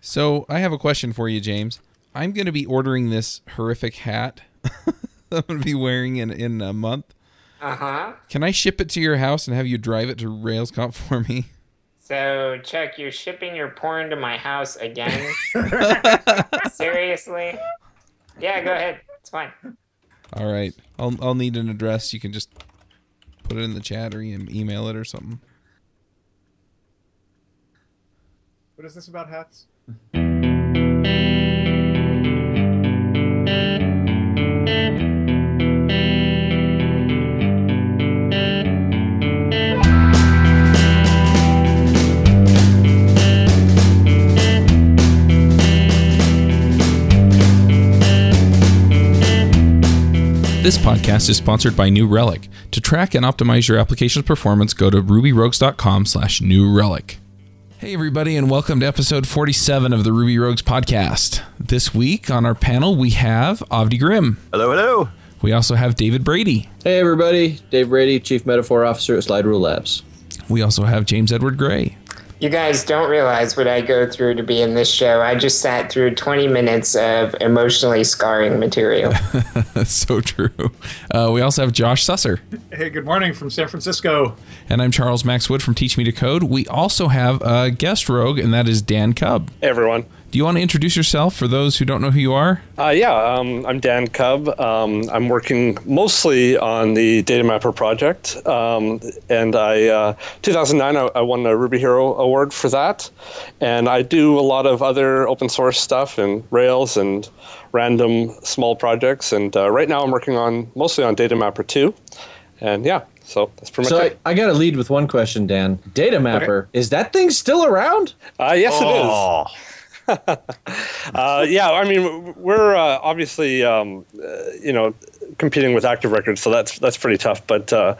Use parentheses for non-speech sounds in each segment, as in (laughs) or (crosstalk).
So I have a question for you, James. I'm going to be ordering this horrific hat. That (laughs) I'm going to be wearing in in a month. Uh huh. Can I ship it to your house and have you drive it to RailsConf for me? So, Chuck, you're shipping your porn to my house again? (laughs) Seriously? Yeah, go ahead. It's fine. All right. I'll I'll need an address. You can just put it in the chat or email it or something. What is this about hats? This podcast is sponsored by New Relic. To track and optimize your application's performance, go to rubyrogues.com slash new relic. Hey everybody, and welcome to episode 47 of the Ruby Rogues podcast. This week on our panel, we have Avdi Grimm. Hello, hello. We also have David Brady. Hey everybody, Dave Brady, Chief Metaphor Officer at Slide Rule Labs. We also have James Edward Gray. You guys don't realize what I go through to be in this show. I just sat through 20 minutes of emotionally scarring material. That's (laughs) so true. Uh, we also have Josh Susser. Hey, good morning from San Francisco. And I'm Charles Max Wood from Teach Me to Code. We also have a guest rogue, and that is Dan Kubb. Hey everyone. Do you want to introduce yourself for those who don't know who you are? Uh, yeah, um, I'm Dan Kubb. Um, I'm working mostly on the Data Mapper project, um, and I, uh, 2009, I, I won a Ruby Hero Award for that. And I do a lot of other open source stuff and Rails and random small projects. And uh, right now, I'm working on mostly on Data Mapper 2. And yeah, so that's pretty So much I, it. I got to lead with one question, Dan. Data Mapper, is that thing still around? Uh, yes, it is. (laughs) Uh, yeah, I mean, we're uh, obviously, um, uh, you know, competing with Active Records, so that's that's pretty tough. But uh,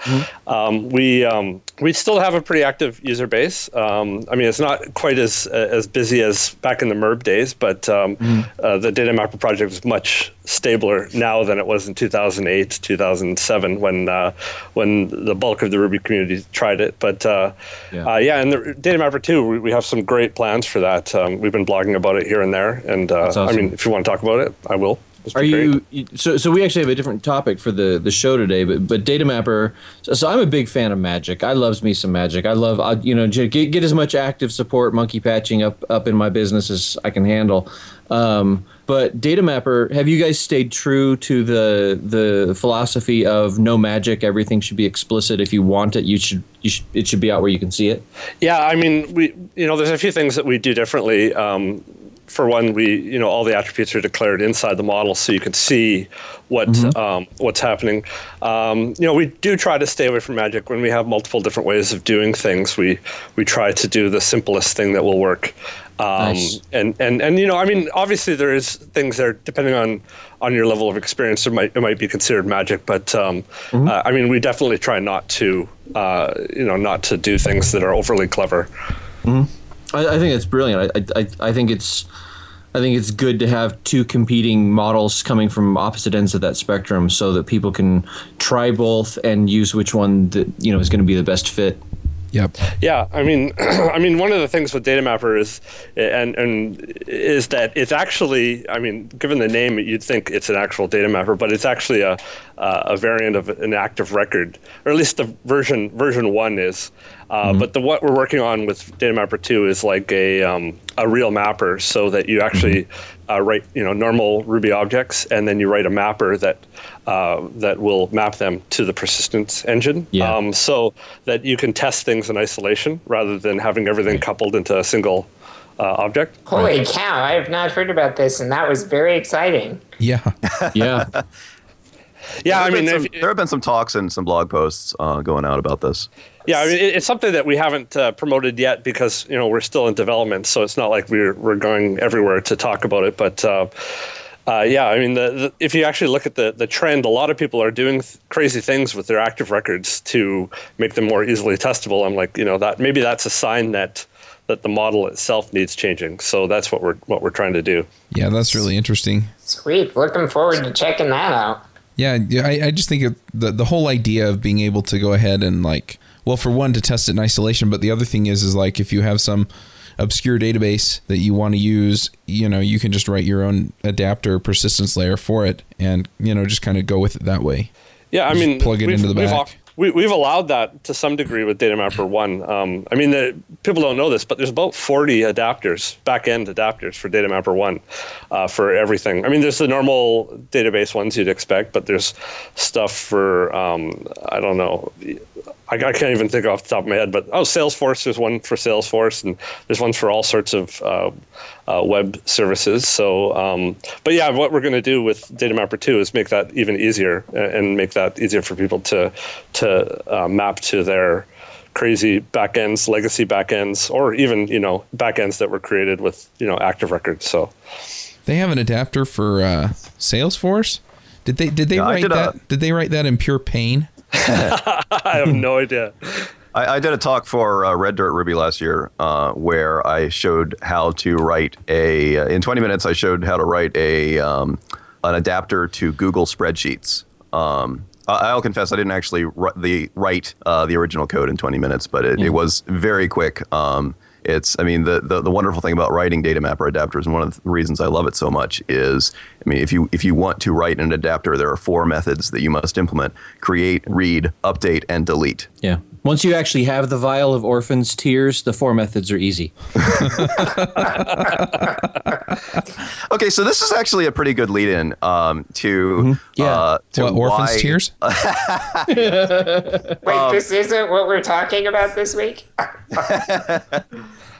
um, we um, we still have a pretty active user base. Um, I mean, it's not quite as as busy as back in the MERB days, but um, uh, the Data Mapper project is much stabler now than it was in 2008, 2007, when uh, when the bulk of the Ruby community tried it. But uh, Yeah. yeah, uh, yeah and the Data Mapper 2, we, we have some great plans for that. Um, we've been blogging about it here and there, and uh, That's I mean, if you want to talk about it, I will. Are you you- so? So we actually have a different topic for the the show today, but but Data Mapper. So, so I'm a big fan of Magic. I loves me some Magic. I love I, you know get get as much active support, monkey patching up up in my business as I can handle. Um, but Data Mapper, have you guys stayed true to the the philosophy of no magic? Everything should be explicit. If you want it, you should you should it should be out where you can see it. Yeah, I mean, we you know, there's a few things that we do differently. Um, for one, we you know all the attributes are declared inside the model, so you can see what um, what's happening. Um, you know, we do try to stay away from magic when we have multiple different ways of doing things. We we try to do the simplest thing that will work. Um, Nice. And and and you know, I mean, obviously there is things there depending on on your level of experience. It might it might be considered magic, but um, uh, I mean, we definitely try not to uh, you know not to do things that are overly clever. I, I think it's brilliant. I, I, I think it's I think it's good to have two competing models coming from opposite ends of that spectrum, so that people can try both and use which one that you know is going to be the best fit. Yep. Yeah, I mean, (clears throat) I mean, one of the things with Data Mapper is, and and is that it's actually, I mean, given the name, you'd think it's an actual Data Mapper, but it's actually a uh, a variant of an active record, or at least the version version one is. Uh, But the what we're working on with Data Mapper two is like a um, a real mapper, so that you actually uh, write you know normal Ruby objects, and then you write a mapper that uh, that will map them to the persistence engine. Yeah. Um, so that you can test things in isolation rather than having everything coupled into a single uh, object. Holy cow, I have not heard about this, and that was very exciting. Yeah. (laughs) Yeah, Yeah, I There have mean, some- if, there have been some talks and some blog posts uh, going out about this. Yeah, I mean, it's something that we haven't uh, promoted yet because you know we're still in development, so it's not like we're we're going everywhere to talk about it. But uh, uh, yeah, I mean, the, the, if you actually look at the the trend, a lot of people are doing th- crazy things with their active records to make them more easily testable. I'm like, you know, that maybe that's a sign that that the model itself needs changing. So that's what we're what we're trying to do. Yeah, that's really interesting. Sweet. Looking forward to checking that out. Yeah, yeah, I, I just think it, the the whole idea of being able to go ahead and like, well, for one to test it in isolation, but the other thing is is like if you have some obscure database that you want to use, you know, you can just write your own adapter persistence layer for it and, you know, just kind of go with it that way. Yeah, I Just mean, plug it into the we've back. we, we've allowed that to some degree with Data Mapper One. Um, I mean, the, people don't know this, but there's about 40 adapters, back-end adapters for Data Mapper One, uh, for everything. I mean, there's the normal database ones you'd expect, but there's stuff for um, I don't know. I, I can't even think off the top of my head, but oh, Salesforce. There's one for Salesforce, and there's ones for all sorts of uh, uh, web services. So, um, but yeah, what we're going to do with Data Mapper 2 is make that even easier uh, and make that easier for people to to uh, map to their crazy backends, legacy backends, or even you know backends that were created with you know active records. So. They have an adapter for uh, Salesforce. Did they did they Yeah, I write did a- that? did they write that in pure pain? (laughs) I have no idea. I, I did a talk for uh, Red Dirt Ruby last year uh, where I showed how to write a. uh, In 20 minutes, I showed how to write a um, an adapter to Google Spreadsheets. Um, I- I'll confess, I didn't actually the write uh, the original code in 20 minutes, but it, it was very quick. Um, it's, I mean, the, the the wonderful thing about writing data mapper adapters, and one of the reasons I love it so much is, I mean, if you if you want to write an adapter, there are four methods that you must implement: create, read, update, and delete. Yeah. Once you actually have the vial of orphans tears, the four methods are easy. (laughs) (laughs) Okay, so this is actually a pretty good lead-in um, to Yeah. uh, to what orphans why- tears? (laughs) Wait, this isn't what we're talking about this week?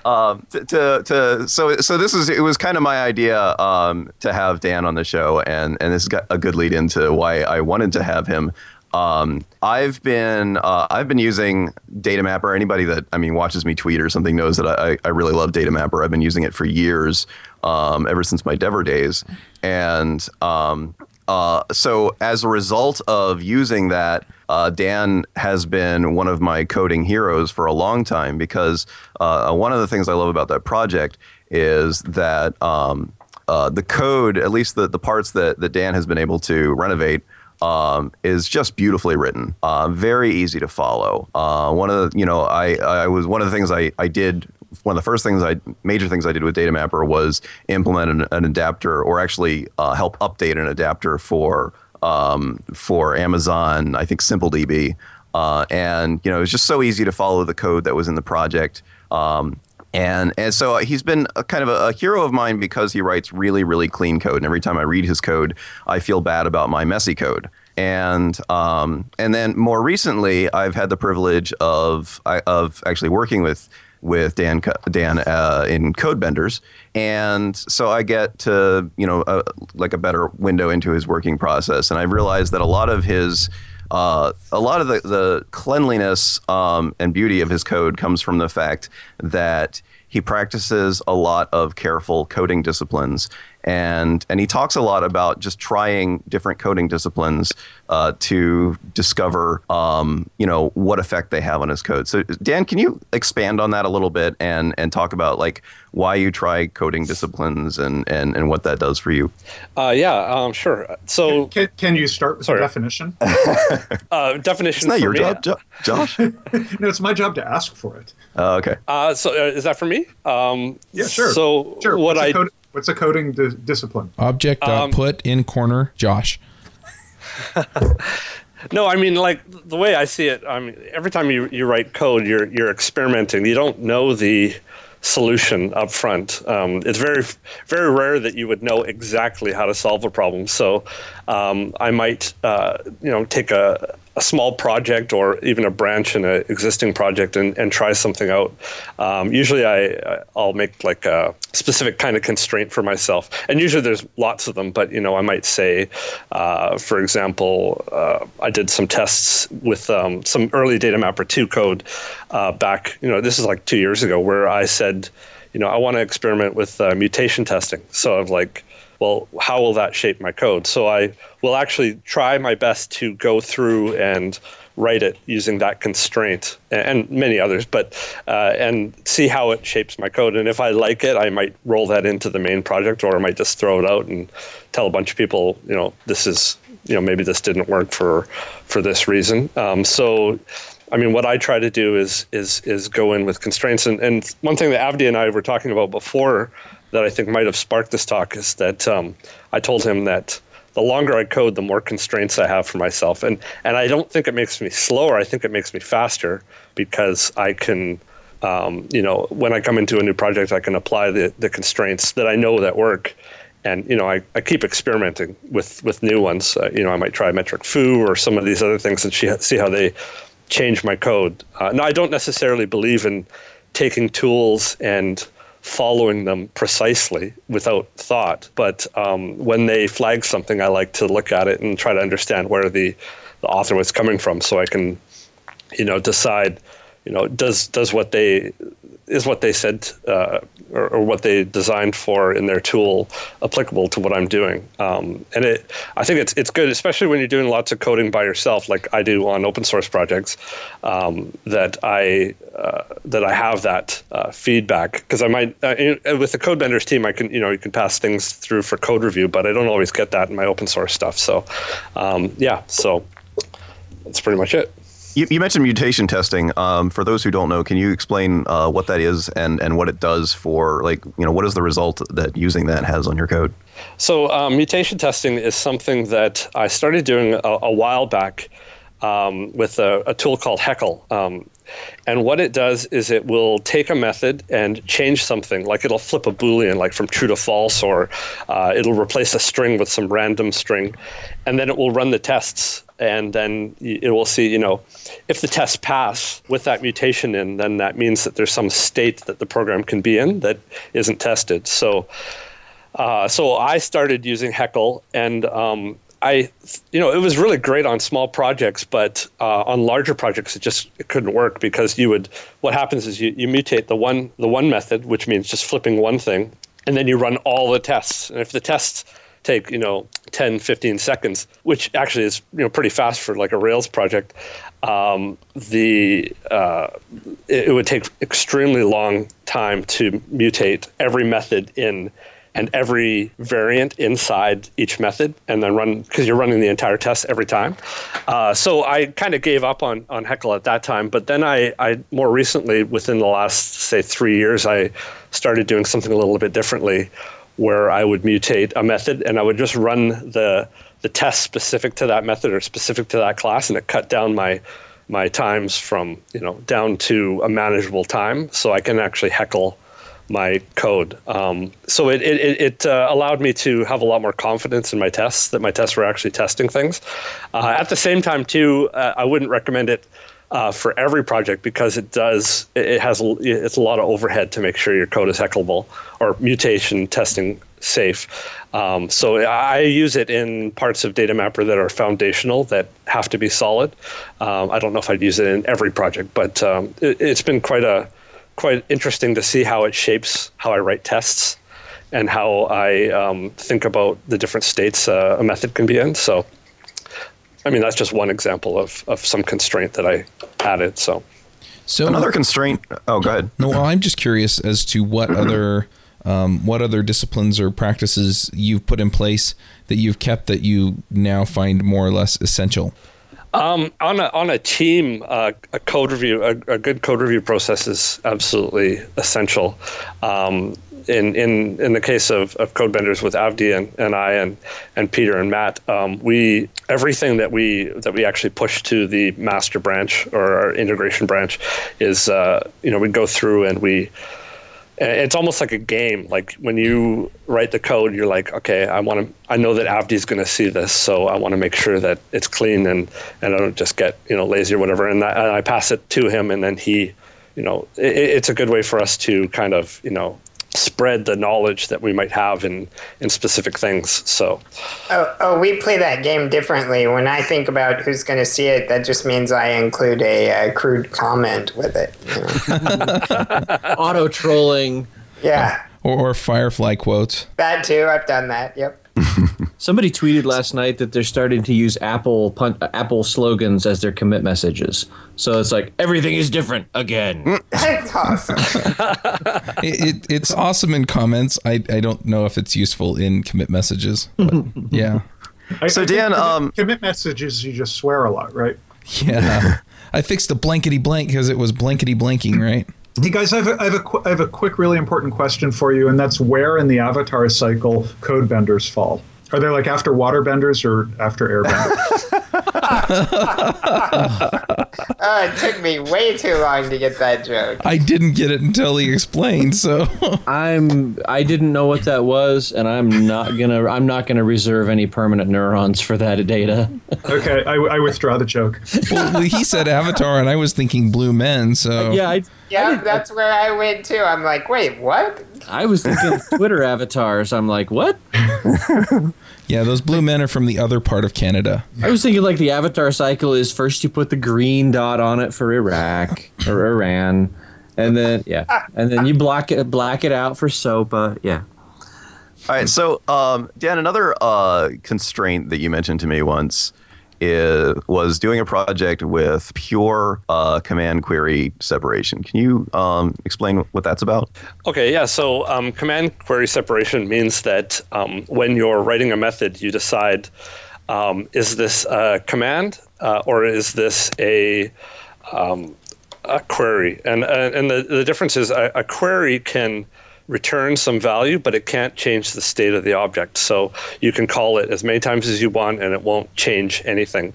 To, to, to so so this is it was kind of my idea um, to have Dan on the show, and and this got a good lead into why I wanted to have him. Um, I've been uh, I've been using Data Mapper. Anybody that I mean watches me tweet or something knows that I, I really love Data Mapper. I've been using it for years, um, ever since my Devver days, and um, uh, so as a result of using that, uh, Dan has been one of my coding heroes for a long time because uh, one of the things I love about that project is that um, uh, the code, at least the, the parts that, that Dan has been able to renovate, um, is just beautifully written, uh, very easy to follow. Uh, one of the, you know, I, I was one of the things I, I did one of the first things I major things I did with Data Mapper was implement an, an adapter or actually uh, help update an adapter for um, for Amazon. I think SimpleDB, uh, and you know it was just so easy to follow the code that was in the project. Um, and and so he's been a kind of a, a hero of mine because he writes really really clean code. And every time I read his code, I feel bad about my messy code. And um, and then more recently, I've had the privilege of of actually working with with Dan Dan uh, in Codebenders, and so I get to you know uh, like a better window into his working process, and I realize that a lot of his uh, a lot of the, the cleanliness um, and beauty of his code comes from the fact that he practices a lot of careful coding disciplines and and he talks a lot about just trying different coding disciplines uh, to discover um, you know what effect they have on his code. So Dan, can you expand on that a little bit and and talk about like why you try coding disciplines and and, and what that does for you? Uh, yeah, um, sure. So Can, can you start with Sorry. definition? (laughs) uh, definition Isn't for your me. job, jo- Josh? (laughs) no, it's my job to ask for it. uh, okay. Uh, so uh, is that for me? Um, Yeah, sure. So Sure. what what's I a code, what's a coding di- discipline? Object Um, put in corner, Josh. (laughs) No, I mean like the way I see it. I mean, every time you, you write code, you're you're experimenting. You don't know the solution up front. Um, it's very very rare that you would know exactly how to solve a problem. So um, I might uh, you know take a, a small project or even a branch in an existing project and, and try something out. Um, usually I I'll make like a specific kind of constraint for myself, and usually there's lots of them. But you know I might say, uh, for example, uh, I did some tests with um, some early Data Mapper 2 code uh, back. You know this is like two years ago, where I said, you know I want to experiment with uh, mutation testing. So I'm like well, how will that shape my code? So I will actually try my best to go through and write it using that constraint and, many others, but uh, and see how it shapes my code. And if I like it, I might roll that into the main project, or I might just throw it out and tell a bunch of people, you know, this is, you know, maybe this didn't work for for this reason. Um, so I mean, what I try to do is is is go in with constraints. And, and one thing that Avdi and I were talking about before that I think might have sparked this talk is that um, I told him that the longer I code, the more constraints I have for myself. And and I don't think it makes me slower. I think it makes me faster because I can, um, you know, when I come into a new project, I can apply the, the constraints that I know that work. And you know, I, I keep experimenting with with new ones. Uh, you know, I might try metric_fu or some of these other things and see how they change my code. Uh, now, I don't necessarily believe in taking tools and following them precisely without thought. But um, when they flag something, I like to look at it and try to understand where the, the author was coming from, so I can, you know, decide, you know, does does what they is what they said uh, or, or, what they designed for in their tool applicable to what I'm doing. Um, and it, I think it's it's good, especially when you're doing lots of coding by yourself, like I do on open source projects. Um, that I uh, that I have that uh, feedback because I might uh, with the Codebenders team, I can you know you can pass things through for code review, but I don't always get that in my open source stuff. So um, yeah, so that's pretty much it. You, you, mentioned mutation testing. Um, for those who don't know, can you explain uh, what that is and, and what it does for, like, you know, what is the result that using that has on your code? So, um, mutation testing is something that I started doing a, a while back um, with a, a, tool called Heckle. Um, and what it does is it will take a method and change something, like it'll flip a Boolean, like from true to false, or uh, it'll replace a string with some random string. And then it will run the tests and then it will see, you know, if the tests pass with that mutation in, then that means that there's some state that the program can be in that isn't tested. So, uh, so I started using Heckle, and um, I, you know, it was really great on small projects, but uh, on larger projects, it just it couldn't work because you would. What happens is you, you mutate the one the one method, which means just flipping one thing, and then you run all the tests. And if the tests take you know 10 15 seconds which actually is you know pretty fast for like a rails project um, the uh, it, it, would take extremely long time to mutate every method in and every variant inside each method and then run because you're running the entire test every time. Uh, so i kind of gave up on, on heckle at that time but then I, I more recently within the last say three years i started doing something a little bit differently where I would mutate a method and I would just run the the test specific to that method or specific to that class, and it cut down my my times from you know down to a manageable time, so I can actually heckle my code. Um, so it it, it uh, allowed me to have a lot more confidence in my tests that my tests were actually testing things. Uh, at the same time, too, uh, I wouldn't recommend it uh, for every project because it does it has it's a lot of overhead to make sure your code is heckleable or mutation testing safe. Um, so I use it in parts of Data Mapper that are foundational that have to be solid. Um, I don't know if I'd use it in every project, but um, it, has been quite a quite interesting to see how it shapes how I write tests and how I um, think about the different states uh, a method can be in. So I mean, that's just one example of, of some constraint that I added. So, so another constraint. Oh, go ahead. No, well, I'm just curious as to what other um, what other disciplines or practices you've put in place that you've kept that you now find more or less essential. Um, on a on a team, uh, a code review, a, a, good code review process is absolutely essential. Um, in in in the case of, of Codebenders with Avdi and, and I and and Peter and Matt, um, we everything that we that we actually push to the master branch or our integration branch is uh, you know we go through and we it's almost like a game. Like when you write the code, you're like, okay, I want to. I know that Avdi is going to see this, so I want to make sure that it's clean and and I don't just get you know lazy or whatever. And, that, and I pass it to him, and then he, you know, it, it's a good way for us to kind of you know spread the knowledge that we might have in in specific things. So, oh, oh we play that game differently. When I think about who's going to see it, that just means I include a, a crude comment with it. You know? (laughs) Auto trolling. Yeah. Or, or Firefly quotes. That too. I've done that. Yep. (laughs) Somebody tweeted last night that they're starting to use Apple pun- Apple slogans as their commit messages. So it's like everything is different again. (laughs) That's awesome. (laughs) it, it, it's awesome in comments. I, I don't know if it's useful in commit messages. But yeah. so Dan, commit, um, commit messages you just swear a lot, right? Yeah. I fixed the blankety blank because it was blankety blanking, right? Mm-hmm. Hey guys, I have, a, I, have a, qu- I have a quick, really important question for you, and that's where in the Avatar cycle code benders fall. Are they like after water benders or after air benders? (laughs) Oh, (laughs) it took me way too long to get that joke. I didn't get it until he explained, so (laughs) I'm I didn't know what that was, and I'm not gonna I'm not gonna reserve any permanent neurons for that data. (laughs) okay, I, I withdraw the joke. well, he said Avatar, and I was thinking Blue Men. So yeah, I, Yeah, that's where I went too. I'm like, wait, what? I was thinking (laughs) Twitter avatars. I'm like, what? (laughs) yeah, those Blue Men are from the other part of Canada. I was thinking like the avatar cycle is first you put the green dot on it for Iraq or Iran, and then yeah, and then you block it black it out for SOPA. Yeah. All right, so um, Dan, another uh, constraint that you mentioned to me once is, was doing a project with pure uh, command query separation. Can you um, explain what that's about? Okay, yeah. So um, command query separation means that um, when you're writing a method, you decide um, is this a command uh, or is this a um, a query? And uh, and the, the difference is a, a query can return some value, but it can't change the state of the object. So you can call it as many times as you want, and it won't change anything.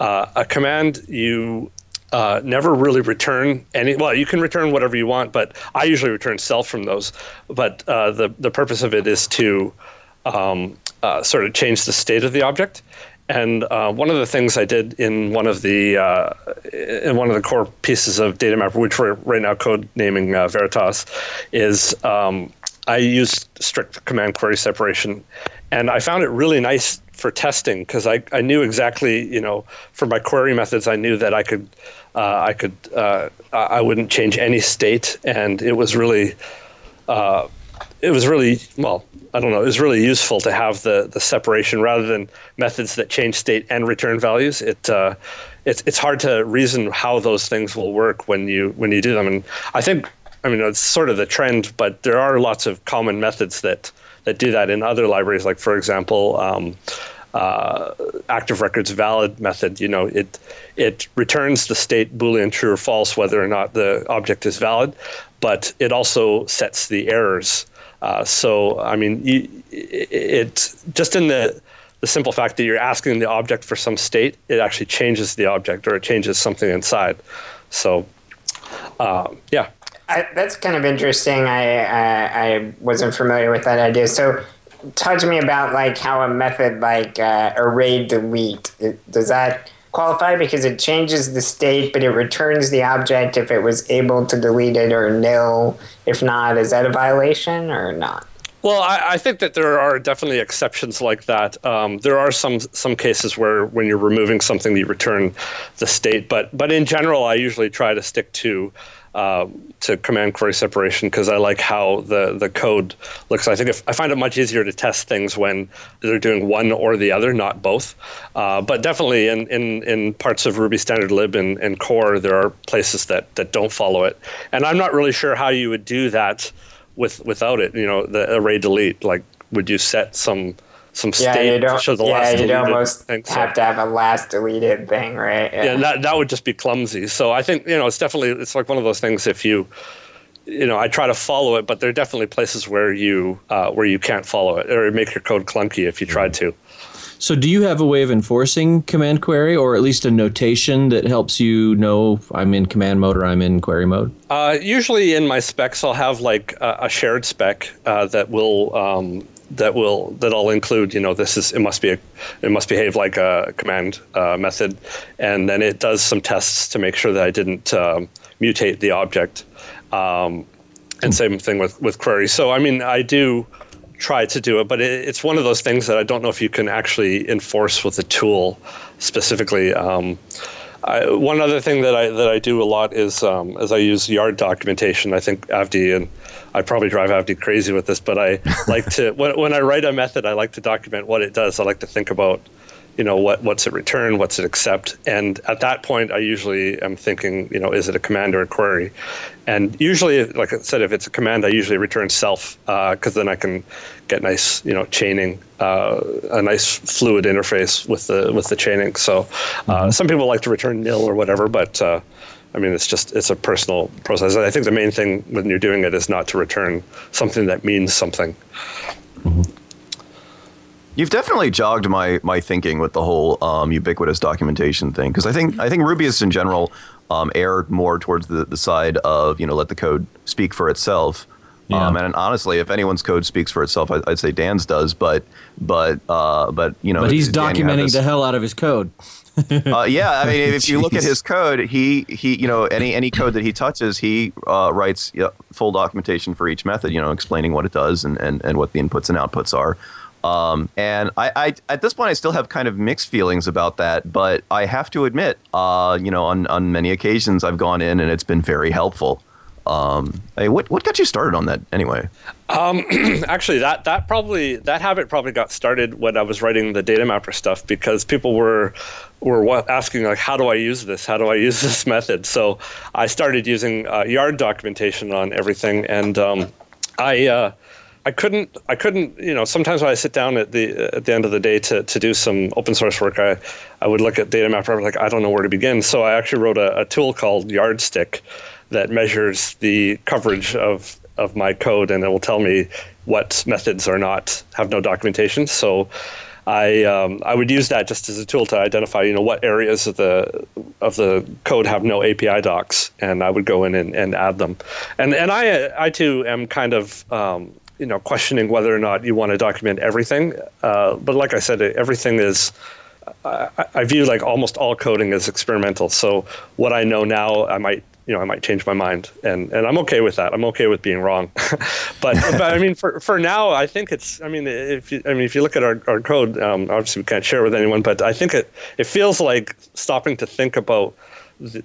Uh, a command you uh, never really return any. Well, you can return whatever you want, but I usually return self from those. But uh, the the purpose of it is to um, uh, sort of change the state of the object. And uh, one of the things I did in one of the uh, in one of the core pieces of DataMapper, which we're right now code naming uh, Veritas, is um, I used strict command query separation, and I found it really nice for testing because I, I knew exactly you know for my query methods I knew that I could uh, I could uh, I wouldn't change any state, and it was really uh, it was really well i don't know was really useful to have the the separation rather than methods that change state and return values. It uh, it's it's hard to reason how those things will work when you when you do them. And i think i mean it's sort of the trend but there are lots of common methods that that do that in other libraries. Like for example um, uh, active records valid method you know it it returns the state boolean true or false whether or not the object is valid but it also sets the errors. Uh, so I mean you, it just in the the simple fact that you're asking the object for some state it actually changes the object or it changes something inside. So um, yeah. I, that's kind of interesting. I, I I wasn't familiar with that idea. So talk to me about like how a method like uh, array delete does that qualify because it changes the state but it returns the object if it was able to delete it or nil if not is that a violation or not well, I, I, think that there are definitely exceptions like that. Um, there are some some cases where when you're removing something, you return the state. But but in general, I usually try to stick to uh, to command query separation because I like how the, the code looks. I think if, I find it much easier to test things when they're doing one or the other, not both. Uh, but definitely in, in, in parts of Ruby standard lib and, and core, there are places that, that don't follow it. And I'm not really sure how you would do that with without it. You know, the array delete. Like, would you set some some yeah, state you don't, to show the yeah, last you'd almost thing, so. have to have a last deleted thing, right? Yeah. yeah, that that would just be clumsy. So I think you know it's definitely it's like one of those things. If you you know, I try to follow it, but there are definitely places where you uh, where you can't follow it or make your code clunky if you tried to. So, do you have a way of enforcing command query, or at least a notation that helps you know I'm in command mode or I'm in query mode? Uh, usually, in my specs, I'll have like a, a shared spec uh, that will um, that will that I'll include. You know, this is it must be a it must behave like a command uh, method, and then it does some tests to make sure that I didn't um, mutate the object. Um, and same thing with with queries. So, I mean, I do try to do it, but it, it's one of those things that I don't know if you can actually enforce with a tool specifically. Um, I, one other thing that I that I do a lot is um, as I use yard documentation. I think Avdi and I probably drive Avdi crazy with this, but I (laughs) like to when, when I write a method, I like to document what it does. I like to think about you know what what's it return what's it accept and at that point i usually am thinking you know is it a command or a query and usually like i said if it's a command i usually return self because uh, then i can get nice you know chaining uh, a nice fluid interface with the with the chaining so uh, mm-hmm. some people like to return nil or whatever but uh, I mean, it's just it's a personal process. I think the main thing when you're doing it is not to return something that means something. Mm-hmm. You've definitely jogged my my thinking with the whole um, ubiquitous documentation thing because I think I think Rubyists in general um, err more towards the, the side of you know let the code speak for itself. Yeah. Um, and honestly, if anyone's code speaks for itself, I, would say Dan's does. But but uh, but you know, but he's documenting this, the hell out of his code. uh, yeah, I mean, (laughs) if you look at his code, he he you know any any code that he touches, he uh, writes you know, full documentation for each method. You know, explaining what it does and, and and what the inputs and outputs are. Um, and I, I, at this point, I still have kind of mixed feelings about that, but I have to admit, uh, you know, on, on many occasions I've gone in and it's been very helpful. Um, hey, what what got you started on that anyway? Um, (clears throat) actually, that that probably that habit probably got started when I was writing the data mapper stuff because people were were asking like, how do I use this? How do I use (laughs) this method? So I started using uh, yard documentation on everything, and um, I. Uh, I couldn't I couldn't you know sometimes when I sit down at the at the end of the day to, to do some open source work I I would look at data mapper I was like I don't know where to begin. So I actually wrote a, a tool called Yardstick that measures the coverage of of my code and it will tell me what methods are not have no documentation. So I um, I would use that just as a tool to identify you know what areas of the of the code have no API docs and I would go in and, and add them. And and I I too am kind of um, you know questioning whether or not you want to document everything. Uh, but like I said, everything is. I, view like almost all coding as experimental. So what I know now, I might you know I might change my mind, and and I'm okay with that. I'm okay with being wrong. (laughs) but but I mean for for now, I think it's. I mean if you, I mean if you look at our our code, um, obviously we can't share with anyone, but I think it it feels like stopping to think about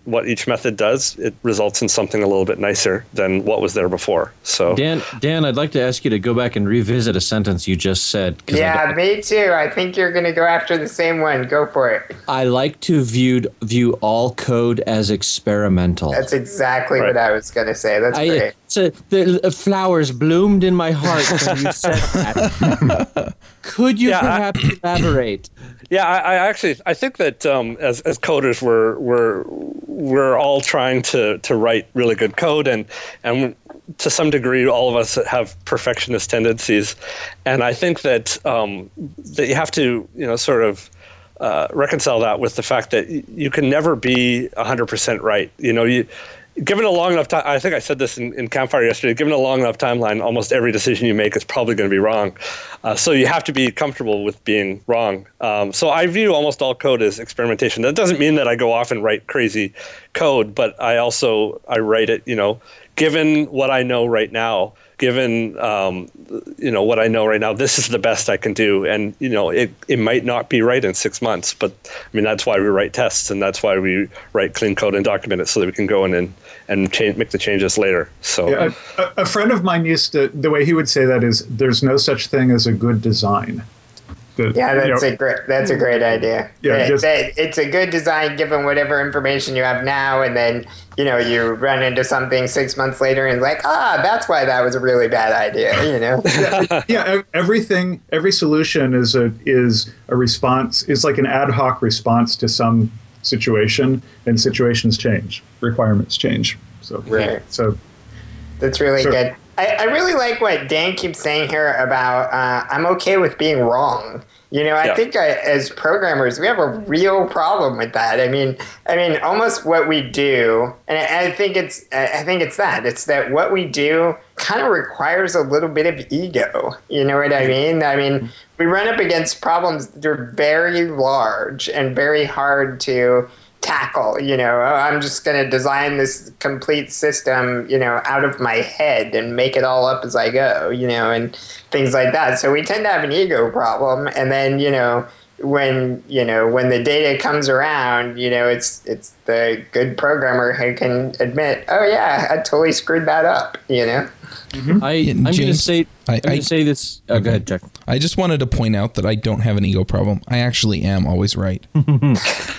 what each method does, it results in something a little bit nicer than what was there before. So Dan, Dan, I'd like to ask you to go back and revisit a sentence you just said. Yeah, me too. I think you're going to go after the same one. Go for it. I like to view view all code as experimental. That's exactly right. what I was going to say. That's I, great. So the flowers bloomed in my heart when you said that. (laughs) Could you yeah, perhaps I, elaborate? Yeah, I, I, actually I think that um, as as coders we're we're we're all trying to to write really good code and and to some degree all of us have perfectionist tendencies, and I think that um, that you have to you know sort of. Uh, reconcile that with the fact that you can never be 100% right. You know, you given a long enough time, I think I said this in, in Campfire yesterday. Given a long enough timeline, almost every decision you make is probably going to be wrong. Uh, so you have to be comfortable with being wrong. Um, so I view almost all code as experimentation. That doesn't mean that I go off and write crazy code, but I also I write it. You know, given what I know right now, given um, you know what I know right now, this is the best I can do. And you know, it it might not be right in six months, but I mean that's why we write tests and that's why we write clean code and document it so that we can go in and and change, make the changes later. So yeah, a, a friend of mine used to the way he would say that is there's no such thing as a good design. The, yeah, that's you know, a great that's a great idea. Yeah, just, it's a good design given whatever information you have now, and then you know you run into something six months later and like ah that's why that was a really bad idea. You know. (laughs) yeah, yeah, everything every solution is a is a response is like an ad hoc response to some situation, and situations change, requirements change. So right. So that's really sure. good. I, I really like what Dan keeps saying here about uh, I'm okay with being wrong. You know, I yeah. think I, uh, as programmers, we have a real problem with that. I mean, I mean, almost what we do, and I, I think it's, I think it's that. It's that what we do kind of requires a little bit of ego. You know what I mean? I mean, we run up against problems that are very large and very hard to tackle. You know, oh, I'm just going to design this complete system, you know, out of my head and make it all up as I go, you know, and things like that. So we tend to have an ego problem. And then, you know, when you know when the data comes around you know it's it's the good programmer who can admit oh yeah i totally screwed that up you know mm-hmm. I, Yeah, I'm going to say. I- I, am going I- to say this. Oh, go ahead, Chuck. I just wanted to point out that I don't have an ego problem. I actually am always right. (laughs)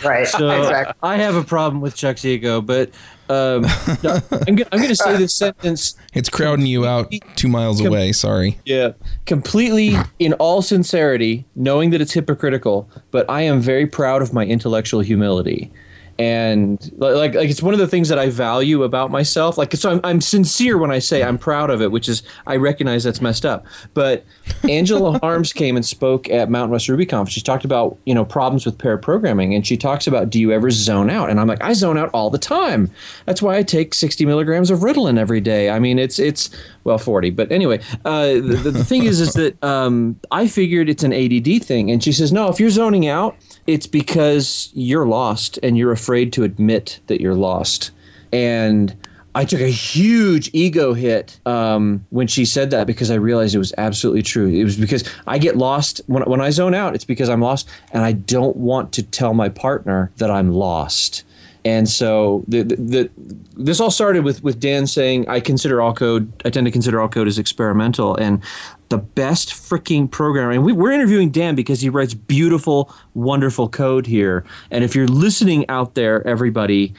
Right. So exactly. I have a problem with Chuck's ego, but um, (laughs) no, I'm, go- I'm going to say this sentence. It's crowding you out two miles away. Sorry. Yeah, completely in all sincerity, knowing that it's hypocritical, but I am very proud of my intellectual humility. And like, like it's one of the things that I value about myself. Like, so I'm, I'm sincere when I say I'm proud of it, which is I recognize that's messed up. But (laughs) Angela Harms came and spoke at Mountain West Ruby RubyConf. She talked about you know problems with pair programming, and she talks about do you ever zone out? And I'm like, I zone out all the time. That's why I take 60 milligrams of Ritalin every day. I mean, it's it's well 40, but anyway, uh, the, the, thing is is that um, I figured it's an ADD thing, and she says no. If you're zoning out, it's because you're lost and you're afraid to admit that you're lost. And I took a huge ego hit um, when she said that because I realized it was absolutely true. It was because I get lost when, when I zone out. It's because I'm lost, and I don't want to tell my partner that I'm lost. And so the, the, the this all started with with Dan saying I consider all code. I tend to consider all code as experimental, and the best freaking programmer. And we, we're interviewing Dan because he writes beautiful, wonderful code here. And if you're listening out there, everybody,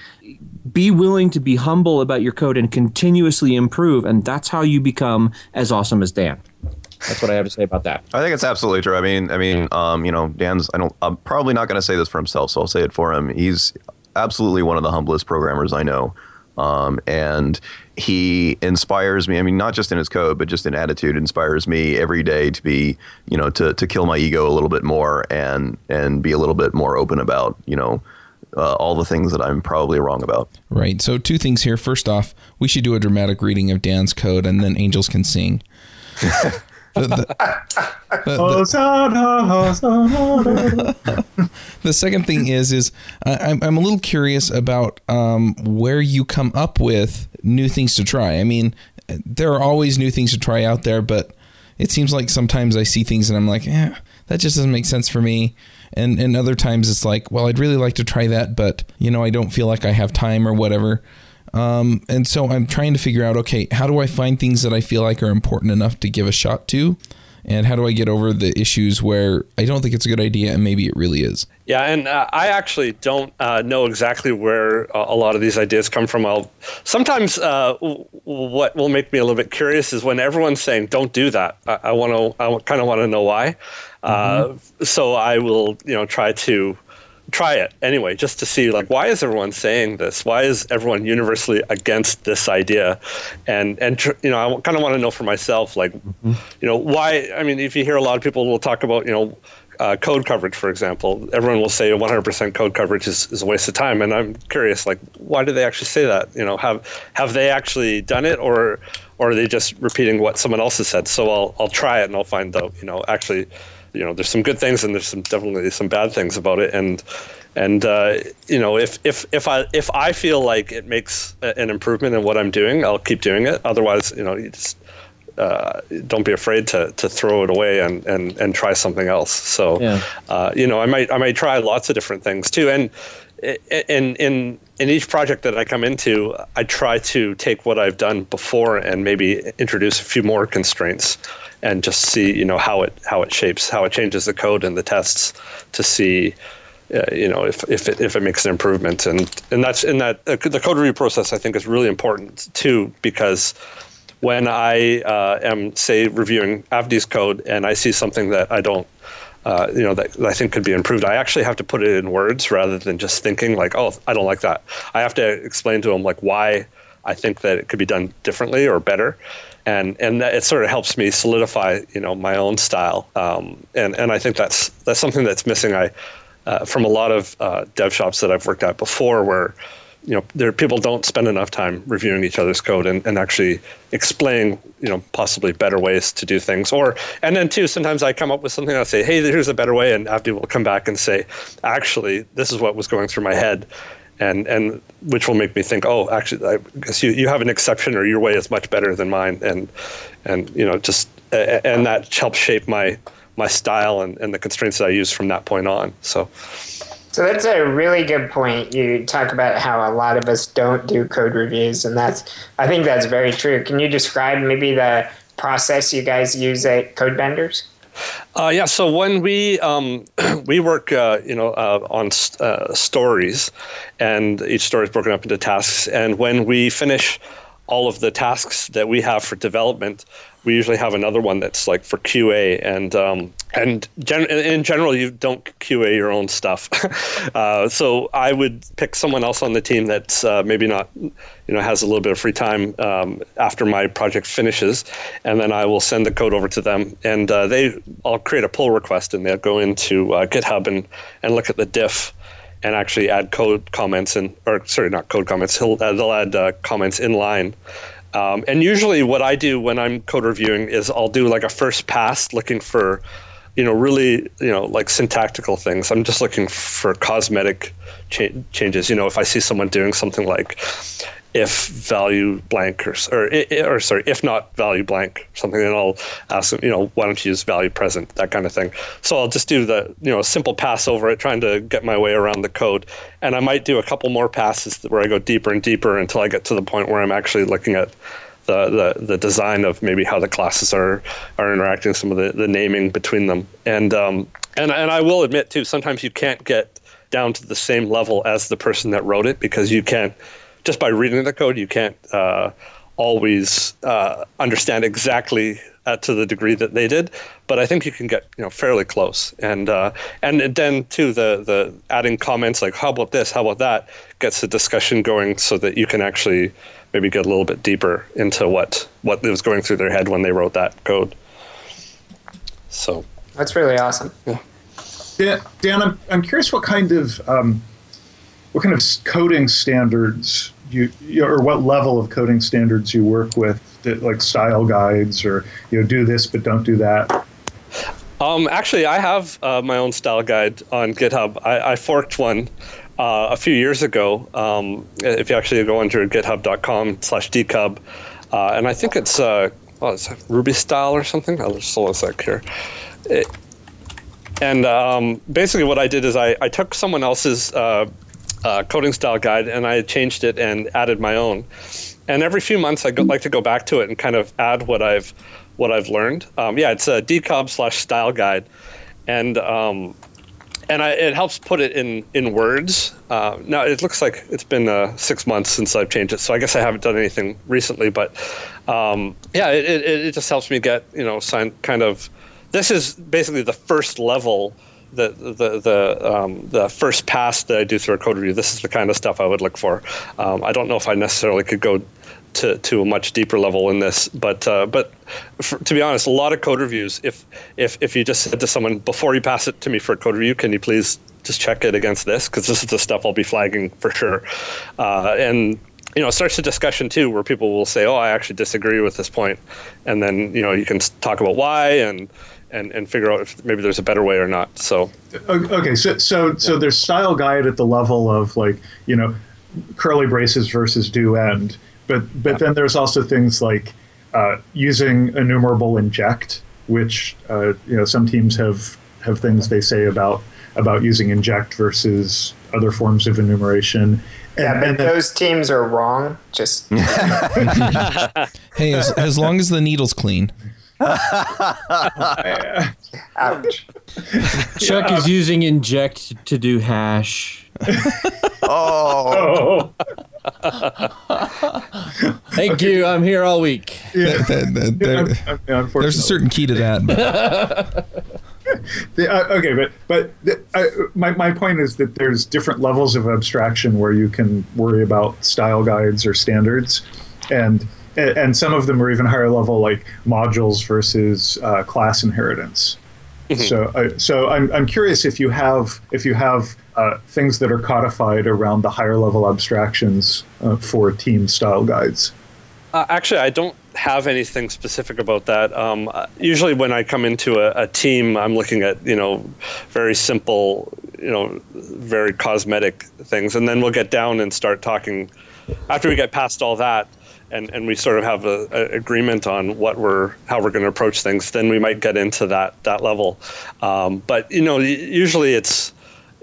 be willing to be humble about your code and continuously improve. And that's how you become as awesome as Dan. That's what I have to say about that. I think it's absolutely true. I mean, I mean, um, you know, Dan's. I don't. I'm probably not going to say this for himself, so I'll say it for him. He's absolutely one of the humblest programmers I know, um, and he inspires me. I mean, not just in his code, but just in attitude, inspires me every day to be, you know, to to kill my ego a little bit more and and be a little bit more open about, you know. Uh, all the things that I'm probably wrong about. Right. So two things here. First off, we should do a dramatic reading of Dan's code, and then angels can sing. (laughs) The- the- the- the- Hosanna, (laughs) Hosanna. the second thing is is I, I'm I'm a little curious about um, where you come up with new things to try. I mean, there are always new things to try out there, but it seems like sometimes I see things and I'm like, eh, that just doesn't make sense for me. And and other times it's like, well, I'd really like to try that, but you know, I don't feel like I have time or whatever. Um, and so I'm trying to figure out, okay, how do I find things that I feel like are important enough to give a shot to? And how do I get over the issues where I don't think it's a good idea and maybe it really is? Yeah, and uh, I actually don't uh, know exactly where uh, a lot of these ideas come from. I'll sometimes uh, w- what will make me a little bit curious is when everyone's saying "Don't do that." I, I want to, I kind of want to know why. Uh, so I will, you know, try to try it anyway, just to see like why is everyone saying this? Why is everyone universally against this idea? And and tr- you know, I kind of want to know for myself, like, you know, why? I mean, if you hear a lot of people will talk about, you know uh, code coverage, for example, everyone will say 100% code coverage is, is a waste of time, and I'm curious, like, why do they actually say that? You know, have have they actually done it, or or are they just repeating what someone else has said? So I'll I'll try it, and I'll find out, you know, actually, you know, there's some good things and there's some definitely some bad things about it, and and uh, you know, if if if I if I feel like it makes an improvement in what I'm doing, I'll keep doing it. Otherwise, you know, you just uh, don't be afraid to, to throw it away and, and, and try something else. So, Yeah. uh, you know, I might I might try lots of different things too. And in in in each project that I come into, I try to take what I've done before and maybe introduce a few more constraints and just see you know how it how it shapes how it changes the code and the tests to see. Uh, you know, if if it, if it makes an improvement, and and that's in that uh, the code review process, I think is really important too because when I uh, am, say, reviewing Avdi's code and I see something that I don't, uh, you know, that, that I think could be improved, I actually have to put it in words rather than just thinking like, oh, I don't like that. I have to explain to them like why I think that it could be done differently or better, and and that it sort of helps me solidify, you know, my own style. Um, and and I think that's that's something that's missing. I uh, from a lot of uh, dev shops that I've worked at before, where you know, there people don't spend enough time reviewing each other's code and, and actually explaining, you know, possibly better ways to do things. Or and then too, sometimes I come up with something I'll say, hey, here's a better way, and Avdi will come back and say, actually, this is what was going through my head. And, and which will make me think, oh, actually, I guess you, you have an exception, or your way is much better than mine, and and you know just and that helps shape my my style and, and the constraints that I use from that point on. So So that's a really good point. You talk about how a lot of us don't do code reviews, and that's I think that's very true. Can you describe maybe the process you guys use at Codebenders? Uh, yeah. So when we um, (clears throat) we work, uh, you know, uh, on uh, stories, and each story is broken up into tasks. And when we finish all of the tasks that we have for development, we usually have another one that's like for QA and um, and gen- in general you don't QA your own stuff. (laughs) uh, so I would pick someone else on the team that's uh, maybe not you know has a little bit of free time um, after my project finishes, and then I will send the code over to them and uh, they I'll create a pull request and they'll go into uh, GitHub and and look at the diff and actually add code comments and or sorry not code comments he'll, uh, they'll add uh, comments in line um, and usually, what I do when I'm code reviewing is I'll do like a first pass looking for, you know, really, you know, like syntactical things. I'm just looking for cosmetic cha- changes. You know, if I see someone doing something like, if value blank or, or, or sorry, if not value blank something, then I'll ask them, you know, why don't you use value present, that kind of thing. So I'll just do the, you know, simple pass over it, trying to get my way around the code. And I might do a couple more passes where I go deeper and deeper until I get to the point where I'm actually looking at the, the, the design of maybe how the classes are, are interacting, some of the, the naming between them. And, um, and, and I will admit too, sometimes you can't get down to the same level as the person that wrote it because you can't, just by reading the code, you can't uh, always uh, understand exactly uh, to the degree that they did. But I think you can get you know fairly close, and uh, and then too the the adding comments like how about this, how about that gets the discussion going so that you can actually maybe get a little bit deeper into what what was going through their head when they wrote that code. So that's really awesome. Yeah. Dan, Dan I'm, I'm curious what kind of um, what kind of coding standards you, or what level of coding standards you work with, like style guides or you know do this but don't do that. Um, actually, I have uh, my own style guide on GitHub. I, I forked one uh, a few years ago. Um, if you actually go under github.com/dkubb, uh, and I think it's uh, oh, it's Ruby style or something. I'll just hold a sec here. It, and um, basically, what I did is I, I took someone else's uh, uh, coding style guide and I changed it and added my own. And every few months, I go, like to go back to it and kind of add what I've what I've learned. Um, yeah, it's a dkubb slash style guide, and um, and I, it helps put it in in words. Uh, now it looks like it's been uh, six months since I've changed it, so I guess I haven't done anything recently. But um, yeah, it, it, it just helps me get you know sign kind of. This is basically the first level the the the um, the first pass that I do through a code review, this is the kind of stuff I would look for. Um, I don't know if I necessarily could go to, to a much deeper level in this, but uh, but for, to be honest, a lot of code reviews. If if if you just said to someone before you pass it to me for a code review, can you please just check it against this because this is the stuff I'll be flagging for sure, uh, and you know, it starts a discussion too, where people will say, "Oh, I actually disagree with this point," and then you know you can talk about why and and, and figure out if maybe there's a better way or not. So okay, so so so there's style guide at the level of like you know curly braces versus do end, but but yeah. then there's also things like uh, using enumerable inject, which uh, you know some teams have have things they say about about using inject versus other forms of enumeration. Yeah, but and those teams are wrong. Just (laughs) (laughs) hey, as, as long as the needle's clean. Ouch. Chuck is using inject to do hash. oh. Thank you. I'm here all week. Yeah. That, that, there, there's a certain key to that. (laughs) the, uh, okay, but but the, uh, my my point is that there's different levels of abstraction where you can worry about style guides or standards, and and some of them are even higher level, like modules versus uh, class inheritance. Mm-hmm. So, uh, so I'm, I'm curious if you have if you have uh, things that are codified around the higher level abstractions uh, for team style guides. Uh, actually, I don't have anything specific about that. Um, uh, usually, when I come into a, a, team, I'm looking at you know very simple, you know, very cosmetic things, and then we'll get down and start talking. After we get past all that, and, and we sort of have a, a agreement on what we're how we're going to approach things, then we might get into that that level. Um, but you know, usually it's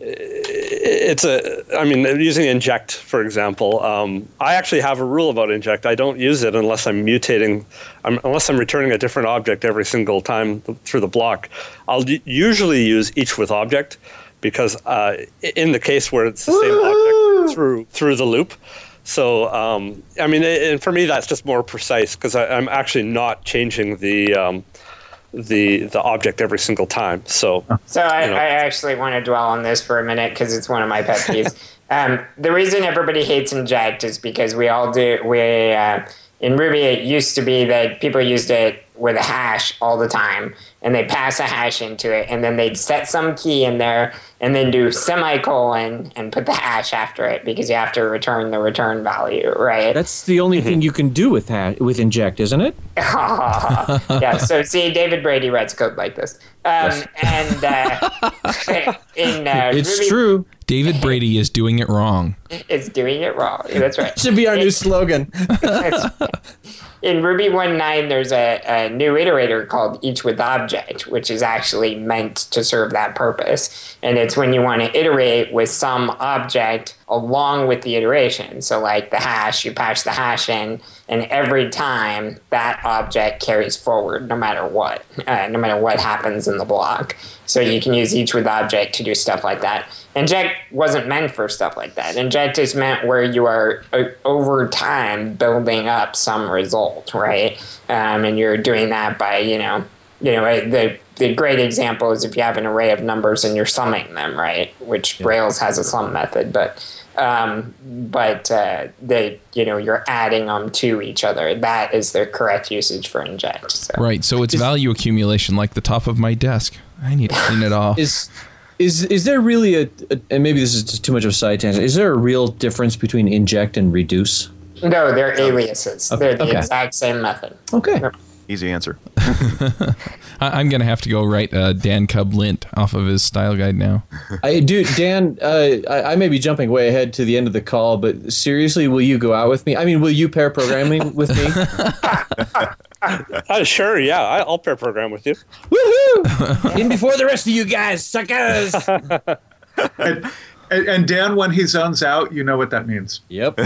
it's a i mean using inject for example um, i actually have a rule about inject. I don't use it unless i'm mutating I'm, unless i'm returning a different object every single time through the block. I'll usually use each with object because uh, in the case where it's the same object through through the loop so um, i mean and for me that's just more precise because i'm actually not changing the um, the the object every single time. So So I, You know. I actually want to dwell on this for a minute because it's one of my pet peeves. (laughs) um, the reason everybody hates inject is because we all do. We uh, in Ruby it used to be that people used it with a hash all the time, and they pass a hash into it, and then they'd set some key in there, and then do semicolon and put the hash after it because you have to return the return value, right? That's the only thing you can do with ha- with inject, isn't it? (laughs) yeah. So see, David Brady writes code like this, um, and uh, (laughs) in uh, It's Ruby, true. David (laughs) Brady is doing it wrong. It's doing it wrong. That's right. Should be our new slogan. In Ruby 1.9, there's a, a new iterator called each with object, which is actually meant to serve that purpose. And it's when you want to iterate with some object along with the iteration. So, like the hash, you patch the hash in, and every time that object carries forward, no matter what, uh, no matter what happens in the block. So you can use each with object to do stuff like that. Inject wasn't meant for stuff like that. Inject is meant where you are uh, over time building up some result, right? Um, and you're doing that by you know, you know uh, the the great example is if you have an array of numbers and you're summing them, right? Which Rails has a sum method, but um, but uh, the you know you're adding them to each other. That is the correct usage for inject. So. Right. So it's value accumulation, like the top of my desk. I need to clean it off. Is is is there really a, a and maybe this is too much of a side tangent? Is there a real difference between inject and reduce? No, they're aliases. They're the okay. exact same method. Okay. Easy answer. (laughs) I, I'm gonna have to go write uh, Dan Kubb Lint off of his style guide now. I do, Dan. Uh, I, I may be jumping way ahead to the end of the call, but seriously, will you go out with me? I mean, will you pair programming (laughs) with me? uh, sure, yeah, I, I'll pair program with you. Woohoo! (laughs) In before the rest of you guys, suckers. And, and, and Dan, when he zones out, you know what that means. Yep.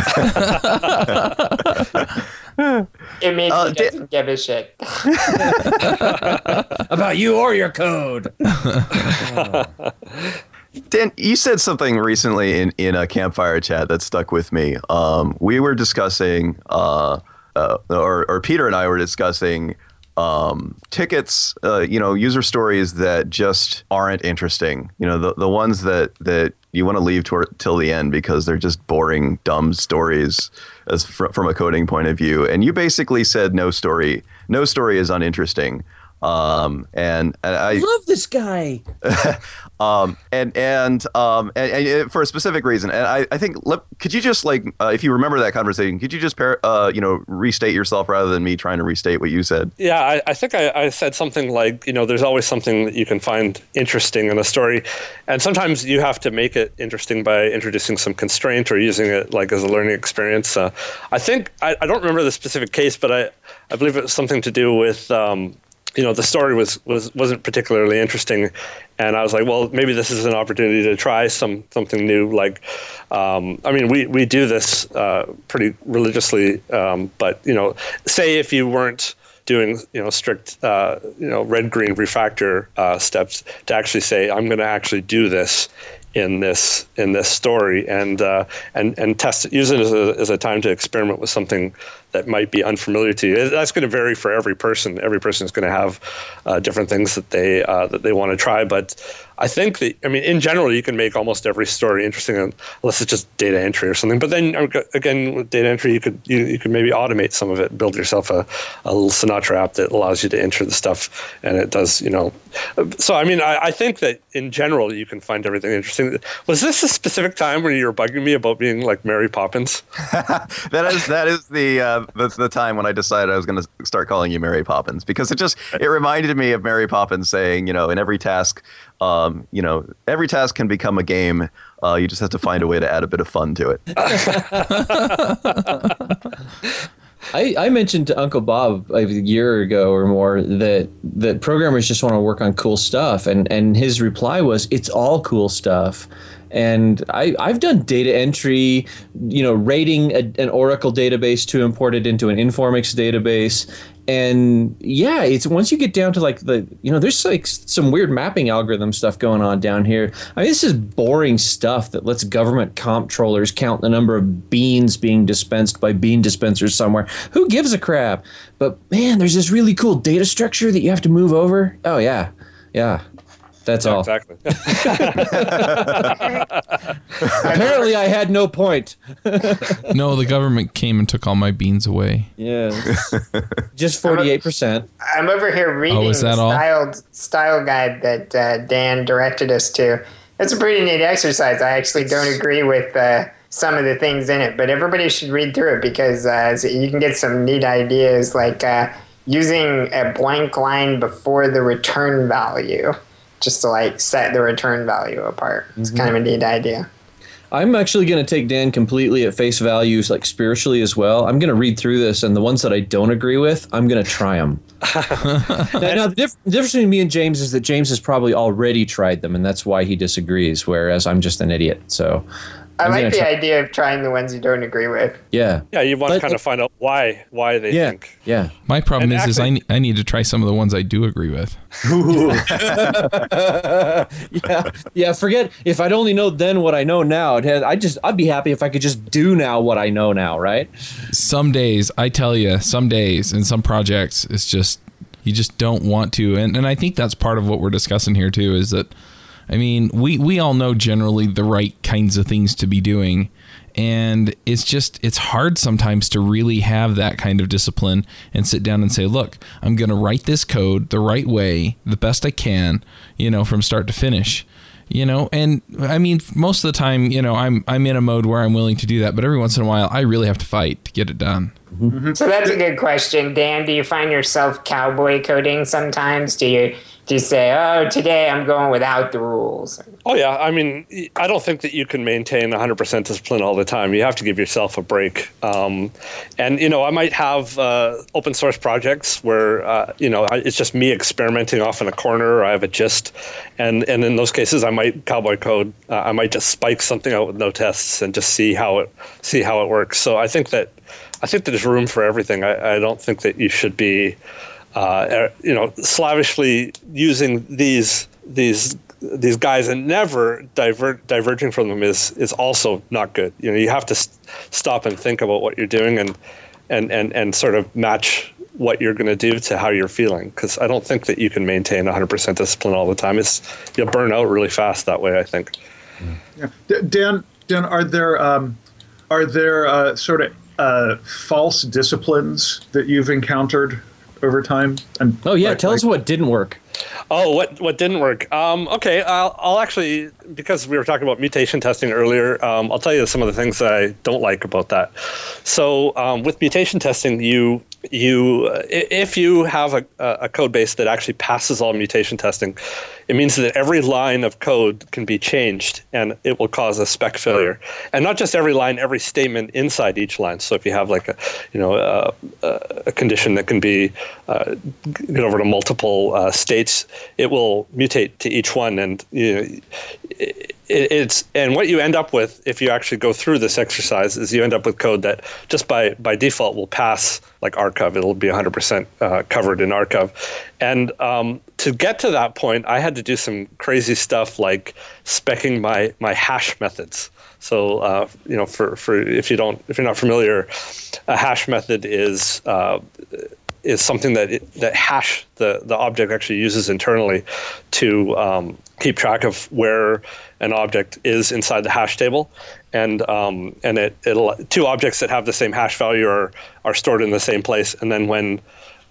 It means Uh, he doesn't give a shit. (laughs) About you or your code. (laughs) Dan, you said something recently in, in a campfire chat that stuck with me. Um, we were discussing, uh, uh, or, or Peter and I were discussing um, tickets, uh, you know, user stories that just aren't interesting. You know, the, the ones that, that you want to leave toward, till the end because they're just boring, dumb stories as fr- from a coding point of view. And you basically said no story, no story is uninteresting. Um, and, and I, Love this guy. (laughs) um, and and um, and, and for a specific reason. And I, I think could you just like uh, if you remember that conversation, could you just par- uh, you know restate yourself rather than me trying to restate what you said? Yeah, I, I think I, I said something like, you know, there's always something that you can find interesting in a story, and sometimes you have to make it interesting by introducing some constraint or using it like as a learning experience. Uh, I think I, I don't remember the specific case, but I, I believe it was something to do with. Um, you know the story was, was wasn't particularly interesting. And i was like well maybe this is an opportunity to try some something new. Like um, i mean we, we do this uh, pretty religiously um, but you know say if you weren't doing you know strict uh, you know red green refactor uh, steps to actually say i'm going to actually do this in this in this story and uh, and and test it use it as a, as a time to experiment with something that might be unfamiliar to you. That's going to vary for every person. Every person is going to have uh, different things that they uh, that they want to try but I think that I mean in general you can make almost every story interesting unless it's just data entry or something but then uh, again with data entry you could you, you could maybe automate some of it build yourself a, a little Sinatra app that allows you to enter the stuff and it does you know. So I mean I, I think that in general you can find everything interesting. Was this a specific time where you were bugging me about being like Mary Poppins? (laughs) That is that is the, uh, the the time when I decided I was going to start calling you Mary Poppins because it just it reminded me of Mary Poppins saying you know in every task um, you know every task can become a game uh, you just have to find a way to add a bit of fun to it. (laughs) I, I mentioned to Uncle Bob a year ago or more that that programmers just want to work on cool stuff, and and his reply was, "It's all cool stuff." And I, I've done data entry, you know, rating a, an Oracle database to import it into an Informix database, and yeah it's once you get down to like the you know there's like some weird mapping algorithm stuff going on down here. I mean this is boring stuff that lets government comptrollers count the number of beans being dispensed by bean dispensers somewhere. Who gives a crap? But man there's this really cool data structure that you have to move over. Oh yeah. Yeah that's all. Exactly. (laughs) (laughs) Apparently, I had no point. (laughs) no, the government came and took all my beans away. Yeah, just forty-eight percent. I'm over here reading Oh, is that the all? style, style guide that uh, Dan directed us to. It's a pretty neat exercise. I actually don't agree with uh, some of the things in it, but everybody should read through it because uh, so you can get some neat ideas like uh, using a blank line before the return value just to like set the return value apart. It's mm-hmm. kind of a neat idea. I'm actually going to take Dan completely at face values, like spiritually as well. I'm going to read through this, and the ones that I don't agree with, I'm going to try them. now, (laughs) now the, diff- the difference between me and James is that James has probably already tried them, and that's why he disagrees, whereas I'm just an idiot. So, I I'm like the try- idea of trying the ones you don't agree with. yeah, yeah, you want to But- kind of find out why why they yeah, think. yeah. My problem And is, is I, ne- I need to try some of the ones I do agree with. (laughs) (laughs) yeah, yeah. Forget if I'd only know then what I know now. It had, I just I'd be happy if I could just do now what I know now, right? Some days, I tell you, some days and some projects, it's just you just don't want to, and and I think that's part of what we're discussing here too. Is that, I mean, we we all know generally the right kinds of things to be doing, and it's just it's hard sometimes to really have that kind of discipline and sit down and say, look, I'm going to write this code the right way, the best I can, you know, from start to finish you know and i mean most of the time you know i'm i'm in a mode where i'm willing to do that but every once in a while i really have to fight to get it done mm-hmm. So that's a good question, Dan. Do you find yourself cowboy coding sometimes? Do you you say, "Oh, today I'm going without the rules"? Oh yeah, I mean, I don't think that you can maintain 100% discipline all the time. You have to give yourself a break. Um, and you know, I might have uh, open source projects where uh, you know I, it's just me experimenting off in a corner. Or I have a gist, and and in those cases, I might cowboy code. Uh, I might just spike something out with no tests and just see how it see how it works. So I think that I think there's room for everything. I, I don't think that you should be uh, you know, slavishly using these these these guys and never divert diverging from them is is also not good. You know, you have to st- stop and think about what you're doing and and and and sort of match what you're going to do to how you're feeling because I don't think that you can maintain 100% discipline all the time. It's you'll burn out really fast that way. I think. D- Dan, Dan, are there um, are there uh, sort of uh, false disciplines that you've encountered over time? And Oh yeah, like- tell like- us what didn't work. Oh, what what didn't work? Um, okay, I'll, I'll actually because we were talking about mutation testing earlier. Um, I'll tell you some of the things that I don't like about that. So um, with mutation testing, you you uh, if you have a, a code base that actually passes all mutation testing, it means that every line of code can be changed and it will cause a spec failure. And not just every line, every statement inside each line. So if you have like a you know a, a condition that can be uh, get over to multiple uh, states, it will mutate to each one, and you know, it, it's and what you end up with if you actually go through this exercise is you end up with code that just by by default will pass like rcov. It'll be 100% uh, covered in rcov, and um, to get to that point, I had to do some crazy stuff like specking my my hash methods. So uh, you know, for, for if you don't if you're not familiar, a hash method is uh, is something that it, that hash the the object actually uses internally to um, keep track of where an object is inside the hash table, and um, and it it'll two objects that have the same hash value are are stored in the same place, and then when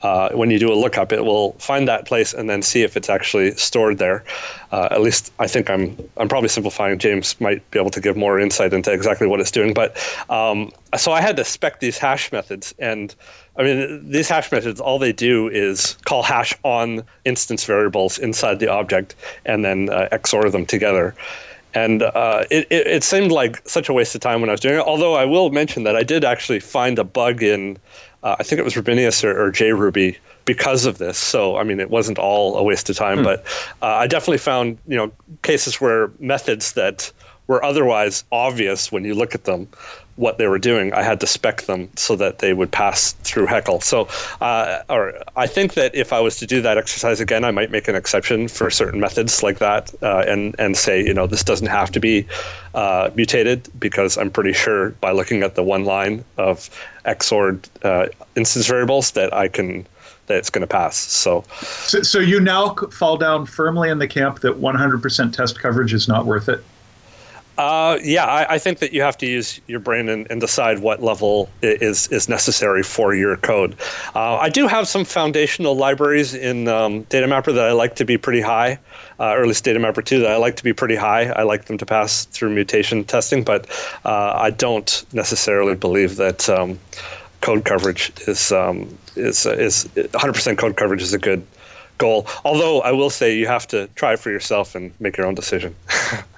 uh, when you do a lookup, it will find that place and then see if it's actually stored there. Uh, at least I think I'm I'm probably simplifying. James might be able to give more insight into exactly what it's doing. But um, so I had to spec these hash methods, and I mean these hash methods. All they do is call hash on instance variables inside the object and then uh, XOR them together. and uh, it, it, it seemed like such a waste of time when I was doing it. Although I will mention that I did actually find a bug in, uh, I think it was Rubinius or, or JRuby because of this. So I mean, it wasn't all a waste of time, Hmm. but uh, I definitely found you know cases where methods that were otherwise obvious when you look at them what they were doing. I had to spec them so that they would pass through Heckle. So, uh, or I think that if I was to do that exercise again, I might make an exception for certain methods like that, uh, and and say, you know, this doesn't have to be uh, mutated because I'm pretty sure by looking at the one line of XORed uh, instance variables that I can that it's going to pass. So, So, so you now fall down firmly in the camp that 100% test coverage is not worth it. Uh, yeah, I, I think that you have to use your brain and, and decide what level is is necessary for your code. Uh, I do have some foundational libraries in um, DataMapper that I like to be pretty high, uh, or at least DataMapper 2 that I like to be pretty high. I like them to pass through mutation testing, but uh, I don't necessarily believe that um, code coverage is um, is is 100% code coverage is a good goal. Although I will say you have to try for yourself and make your own decision. (laughs)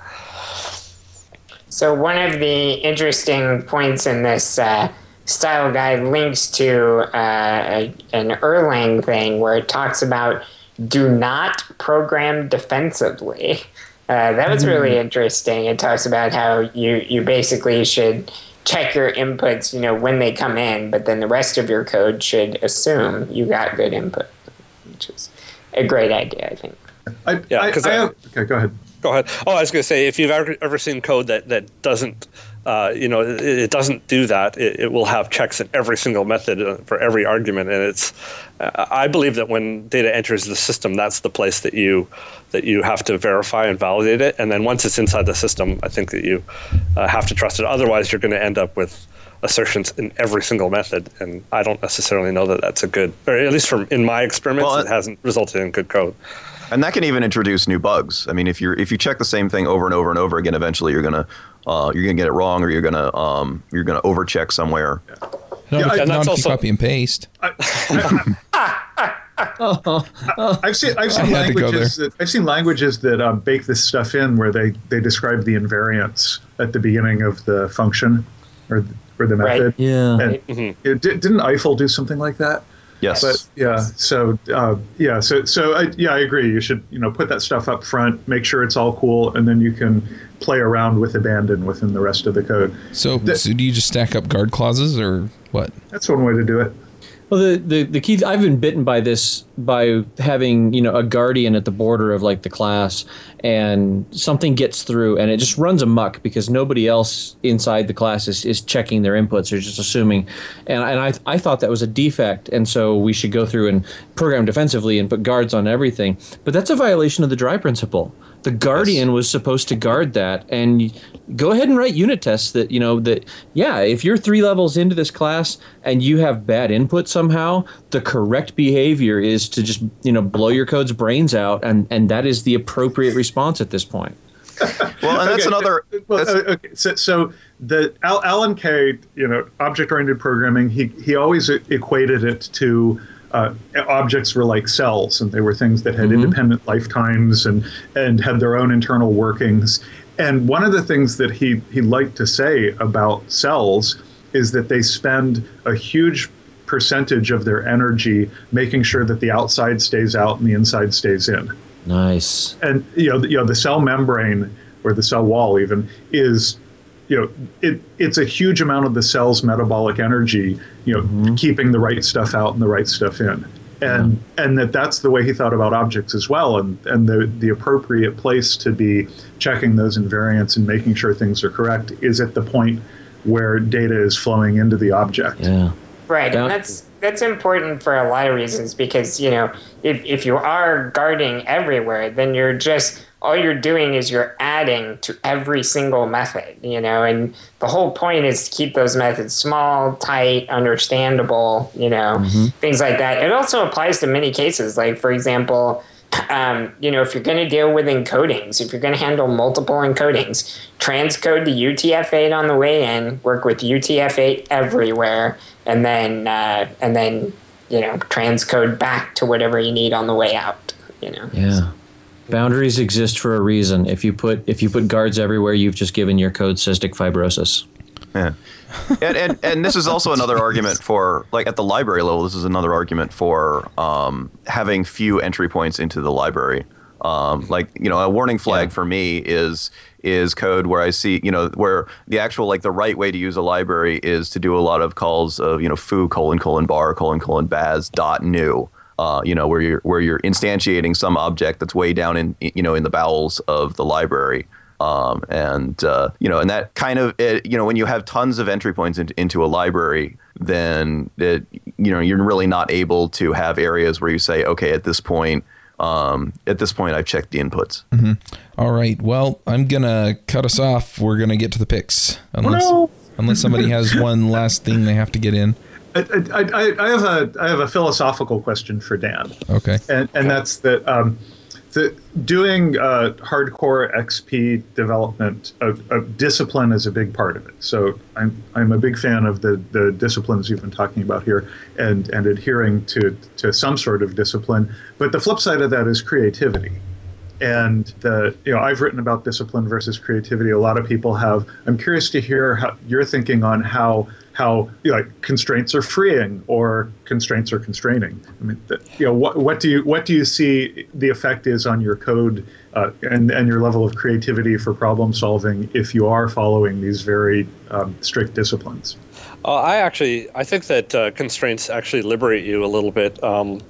So one of the interesting points in this uh, style guide links to uh, a, an Erlang thing where it talks about do not program defensively. (laughs) Uh, that was really interesting. It talks about how you, you basically should check your inputs, you know, when they come in, but then the rest of your code should assume you got good input, which is a great idea, I think. I, Yeah, I, 'cause I I- have, okay, go ahead. Go ahead. Oh, I was going to say, if you've ever, ever seen code that, that doesn't, uh, you know, it, it doesn't do that, it, it will have checks in every single method uh, for every argument, and it's. I believe that when data enters the system, that's the place that you that you have to verify and validate it, and then once it's inside the system, I think that you uh, have to trust it. Otherwise, you're going to end up with assertions in every single method, and I don't necessarily know that that's a good, or at least from in my experiments, Well, it hasn't resulted in good code. And that can even introduce new bugs. I mean, if you're if you check the same thing over and over and over again, eventually you're gonna uh, you're gonna get it wrong, or you're gonna um, you're gonna overcheck somewhere. Not, Yeah, I- and that's also- copy and paste. (laughs) I've seen I've seen I had to go languages that I've seen languages that uh, bake this stuff in where they they describe the invariants at the beginning of the function or or the Right. method. Yeah. And it, didn't Eiffel do something like that? Yes. But yeah, so uh, yeah, so so I, yeah, I agree. You should you know put that stuff up front, make sure it's all cool, and then you can play around with abandon within the rest of the code. So, so do you just stack up guard clauses or what? That's one way to do it. Well, the, the, the key, I've been bitten by this by having, you know, a guardian at the border of like the class and something gets through and it just runs amuck because nobody else inside the class is, is checking their inputs or just assuming. And, and I, I thought that was a defect. And so we should go through and program defensively and put guards on everything. But that's a violation of the dry principle. The guardian was supposed to guard that and go ahead and write unit tests that you know that yeah if you're three levels into this class and you have bad input somehow the correct behavior is to just you know blow your code's brains out and and that is the appropriate response at this point well, and that's Okay, another. Well, that's- uh, okay, so, so the Al, Alan Kay, you know, object-oriented programming, he he always equated it to uh, objects were like cells, and they were things that had independent lifetimes and and had their own internal workings. And one of the things that he he liked to say about cells is that they spend a huge percentage of their energy making sure that the outside stays out and the inside stays in. Nice. And you know, the, you know, the cell membrane or the cell wall even is, you know, it it's a huge amount of the cell's metabolic energy, you know, mm-hmm. keeping the right stuff out and the right stuff in, and mm-hmm. and that that's the way he thought about objects as well, and and the the appropriate place to be checking those invariants and making sure things are correct is at the point where data is flowing into the object. yeah Right, and that's that's important for a lot of reasons because you know if if you are guarding everywhere, then you're just all you're doing is you're adding to every single method, you know, and the whole point is to keep those methods small, tight, understandable, you know, things like that. It also applies to many cases, like for example. Um, you know, if you're going to deal with encodings, if you're going to handle multiple encodings, transcode to UTF-8 on the way in, work with UTF-8 everywhere, and then uh, and then you know transcode back to whatever you need on the way out. You know. yeah Boundaries exist for a reason. If you put if you put guards everywhere, you've just given your code cystic fibrosis. Yeah. and, and and this is also another argument for like at the library level. This is another argument for um, having few entry points into the library. Um, like you know, a warning flag Yeah. for me is is code where I see you know where the actual like the right way to use a library is to do a lot of calls of you know foo colon colon bar colon colon baz dot new. Uh, you know where you're where you're instantiating some object that's way down in you know in the bowels of the library um, and uh, you know, and that kind of it, you know, when you have tons of entry points into, into a library, then it, you know you're really not able to have areas where you say, okay, at this point, um, at this point, I've checked the inputs. All right. Well, I'm gonna cut us off. We're gonna get to the picks, unless no. unless somebody has (laughs) one last thing they have to get in. I, I, I, I have a I have a philosophical question for Dan. Okay. and and that's that um, the doing uh, hardcore XP development of, of discipline is a big part of it. So I'm I'm a big fan of the the disciplines you've been talking about here, and and adhering to to some sort of discipline. But the flip side of that is creativity. And the you know I've written about discipline versus creativity. A lot of people have. I'm curious to hear how your thinking on how how you know, like constraints are freeing or constraints are constraining. I mean, the, you know, what what do you what do you see the effect is on your code uh, and and your level of creativity for problem solving if you are following these very um, strict disciplines? Uh, I actually, I think that uh, constraints actually liberate you a little bit. Um,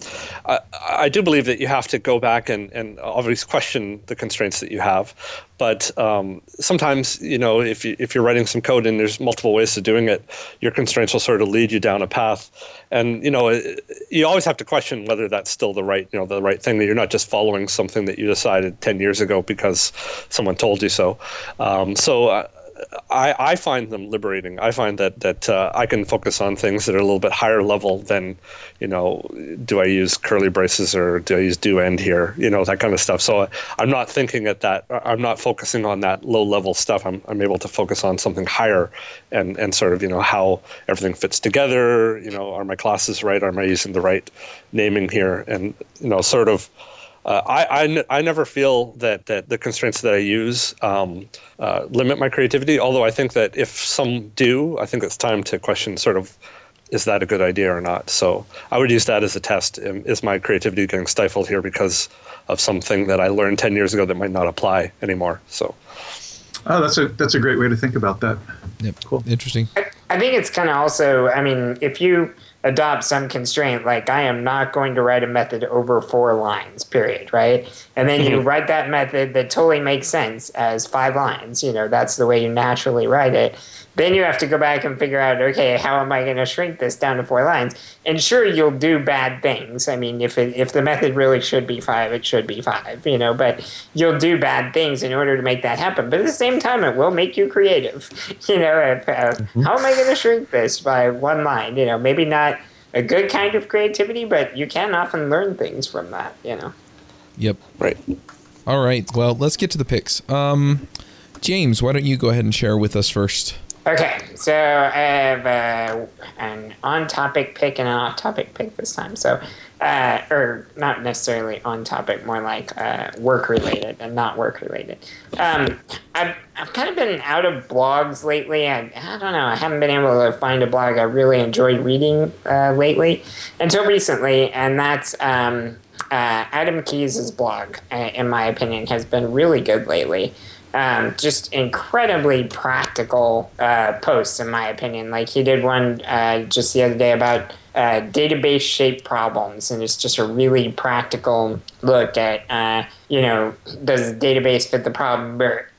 I, I do believe that you have to go back and, and obviously question the constraints that you have. But um, sometimes, you know, if you if you're writing some code and there's multiple ways of doing it, your constraints will sort of lead you down a path. And you know, it, you always have to question whether that's still the right, you know, the right thing. That you're not just following something that you decided 10 years ago because someone told you so. Um, so. Uh, I, I find them liberating. I find that that uh, I can focus on things that are a little bit higher level than, you know, do I use curly braces or do I use do end here? You know that kind of stuff. So I, I'm not thinking at that. I'm not focusing on that low level stuff. I'm I'm able to focus on something higher, and and sort of you know how everything fits together. You know, are my classes right? Am I using the right naming here? And you know, sort of. Uh, I, I, n- I never feel that, that the constraints that I use um, uh, limit my creativity. Although I think that if some do, I think it's time to question sort of is that a good idea or not. So I would use that as a test. Um, Is my creativity getting stifled here because of something that I learned ten years ago that might not apply anymore? So Oh, that's a that's a great way to think about that. Yep. Cool. Interesting. I think it's kind of also, I mean, if you adopt some constraint, like I am not going to write a method over four lines, period, right? And then you mm-hmm. write that method that totally makes sense as five lines, you know, that's the way you naturally write it. Then you have to go back and figure out, okay, how am I going to shrink this down to four lines? And sure, you'll do bad things. I mean, if it, if the method really should be five, it should be five, you know. But you'll do bad things in order to make that happen. But at the same time, it will make you creative. (laughs) You know, if, uh, how am I going to shrink this by one line? You know, maybe not a good kind of creativity, but you can often learn things from that. You know. Yep. right. All right. Well, let's get to the picks. Um, James, why don't you go ahead and share with us first? Okay, so I have uh, an on-topic pick and an off-topic pick this time. So, uh, or not necessarily on-topic, more like uh, work-related and not work-related. Um, I've I've kind of been out of blogs lately. I, I don't know. I haven't been able to find a blog I really enjoyed reading uh, lately until recently, and that's um, uh, Adam Keys' blog. uh, In my opinion, has been really good lately um, just incredibly practical uh, posts, in my opinion. Like he did one uh, just the other day about uh, database shape problems, and it's just a really practical look at, uh, you know, does the database fit the problem? Or,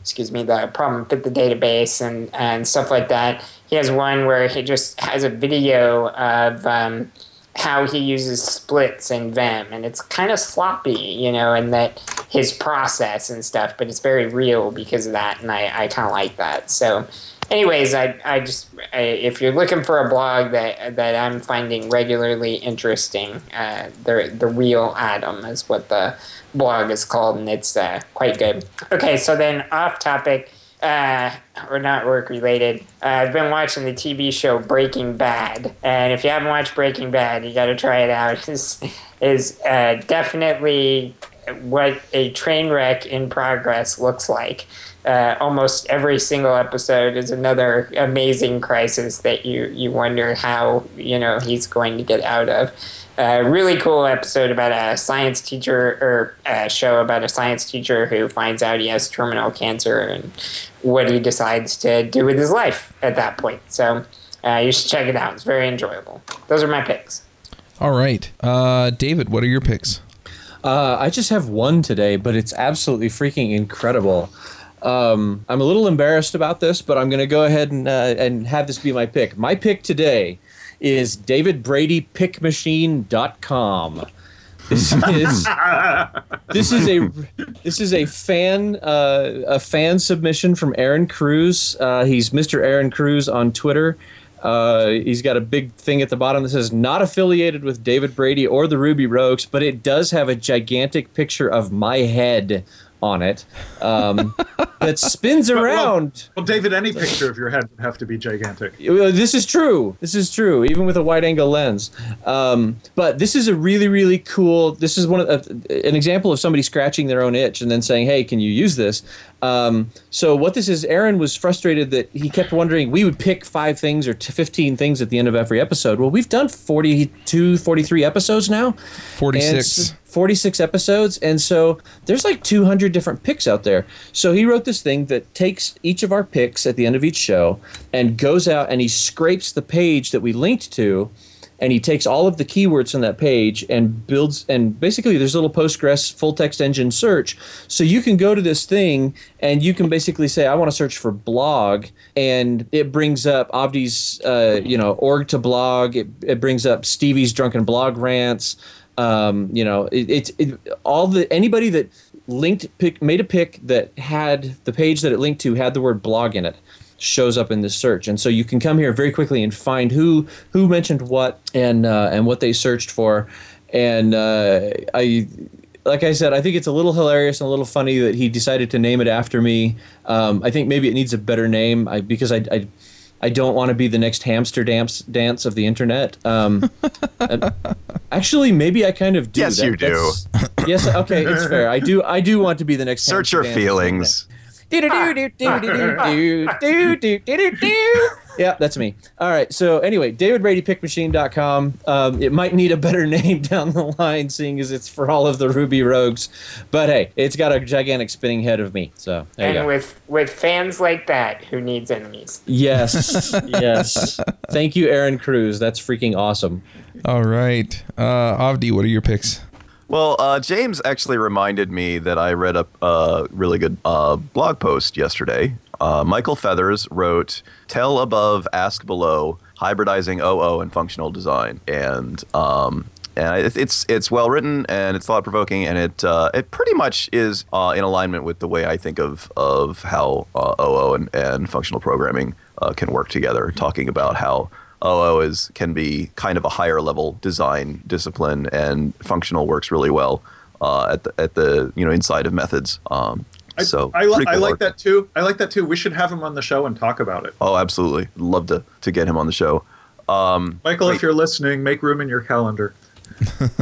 excuse me, the problem fit the database and, and stuff like that. He has one where he just has a video of. Um, how he uses splits in Vim, and it's kind of sloppy, you know, and that his process and stuff, but it's very real because of that, and I, I kind of like that. So, anyways, I, I just I, if you're looking for a blog that that I'm finding regularly interesting, uh, the the real Adam is what the blog is called, and it's uh, quite good. Okay, so then off topic uh, or not work related. Uh, I've been watching the TV show Breaking Bad, and if you haven't watched Breaking Bad, you got to try it out. (laughs) It's is uh, definitely what a train wreck in progress looks like. Uh, almost every single episode is another amazing crisis that you you wonder how you know he's going to get out of. A uh, really cool episode about a science teacher or a show about a science teacher who finds out he has terminal cancer and what he decides to do with his life at that point. So uh, you should check it out. It's very enjoyable. Those are my picks. All right, uh, David, what are your picks? Uh, I just have one today, but it's absolutely freaking incredible. Um, I'm a little embarrassed about this, but I'm going to go ahead and uh, and have this be my pick. My pick today is davidbradypickmachine.com. This is (laughs) this is a this is a fan uh, a fan submission from Aaron Cruz. Uh, he's Mr. Aaron Cruz on Twitter. Uh, he's got a big thing at the bottom that says not affiliated with David Brady or the Ruby Rogues, but it does have a gigantic picture of my head on it um, that spins (laughs) around. Well, well, David, any picture of your head would have to be gigantic. This is true. This is true, even with a wide angle lens. Um, but this is a really, really cool. This is one of uh, an example of somebody scratching their own itch and then saying, "Hey, can you use this?" Um, so what this is, Aaron was frustrated that he kept wondering we would pick five things or 15 things at the end of every episode. Well, we've done 42, 43 episodes now. 46. 46 episodes. And so there's like 200 different picks out there. So he wrote this thing that takes each of our picks at the end of each show and goes out and he scrapes the page that we linked to and he takes all of the keywords from that page and builds and basically there's a little postgres full text engine search. So you can go to this thing and you can basically say i want to search for blog and it brings up avdi's uh, you know org to blog. It, it brings up stevey's drunken blog rants. Um, you know it's it, it, all the anybody that linked pick made a pick that had the page that it linked to had the word blog in it shows up in this search and so you can come here very quickly and find who who mentioned what and uh, and what they searched for and uh, i like I said, I think it's a little hilarious and a little funny that he decided to name it after me. Um, I think maybe it needs a better name I, because I, I, I don't want to be the next hamster dance dance of the internet. Um, (laughs) actually, maybe I kind of do. Yes, that, you do. yes, okay, it's fair. I do. I do want to be the next. Search your feelings (laughs) yeah, that's me. All right. So anyway, DavidBradyPickMachine.com. Um, it might need a better (laughs) name down the line, seeing as it's for all of the Ruby Rogues. But hey, it's got a gigantic spinning head of me. So and with with fans like that, who needs enemies? Yes, (laughs) yes. Thank you, Aaron Cruz. That's freaking awesome. All right, uh, Avdi, what are your picks? Well, uh, James actually reminded me that I read a uh, really good uh, blog post yesterday. Uh, Michael Feathers wrote "Tell Above, Ask Below: Hybridizing OO and Functional Design," and um, and it's it's well written and it's thought provoking and it uh, it pretty much is uh, in alignment with the way I think of of how uh, OO and, and functional programming uh, can work together. Talking about how OO is can be kind of a higher level design discipline, and functional works really well uh, at the at the you know inside of methods. Um, so I, I, li- I like that too. I like that too. We should have him on the show and talk about it. Oh, absolutely. Love to to get him on the show. Um, Michael, wait. if you're listening, make room in your calendar. (laughs)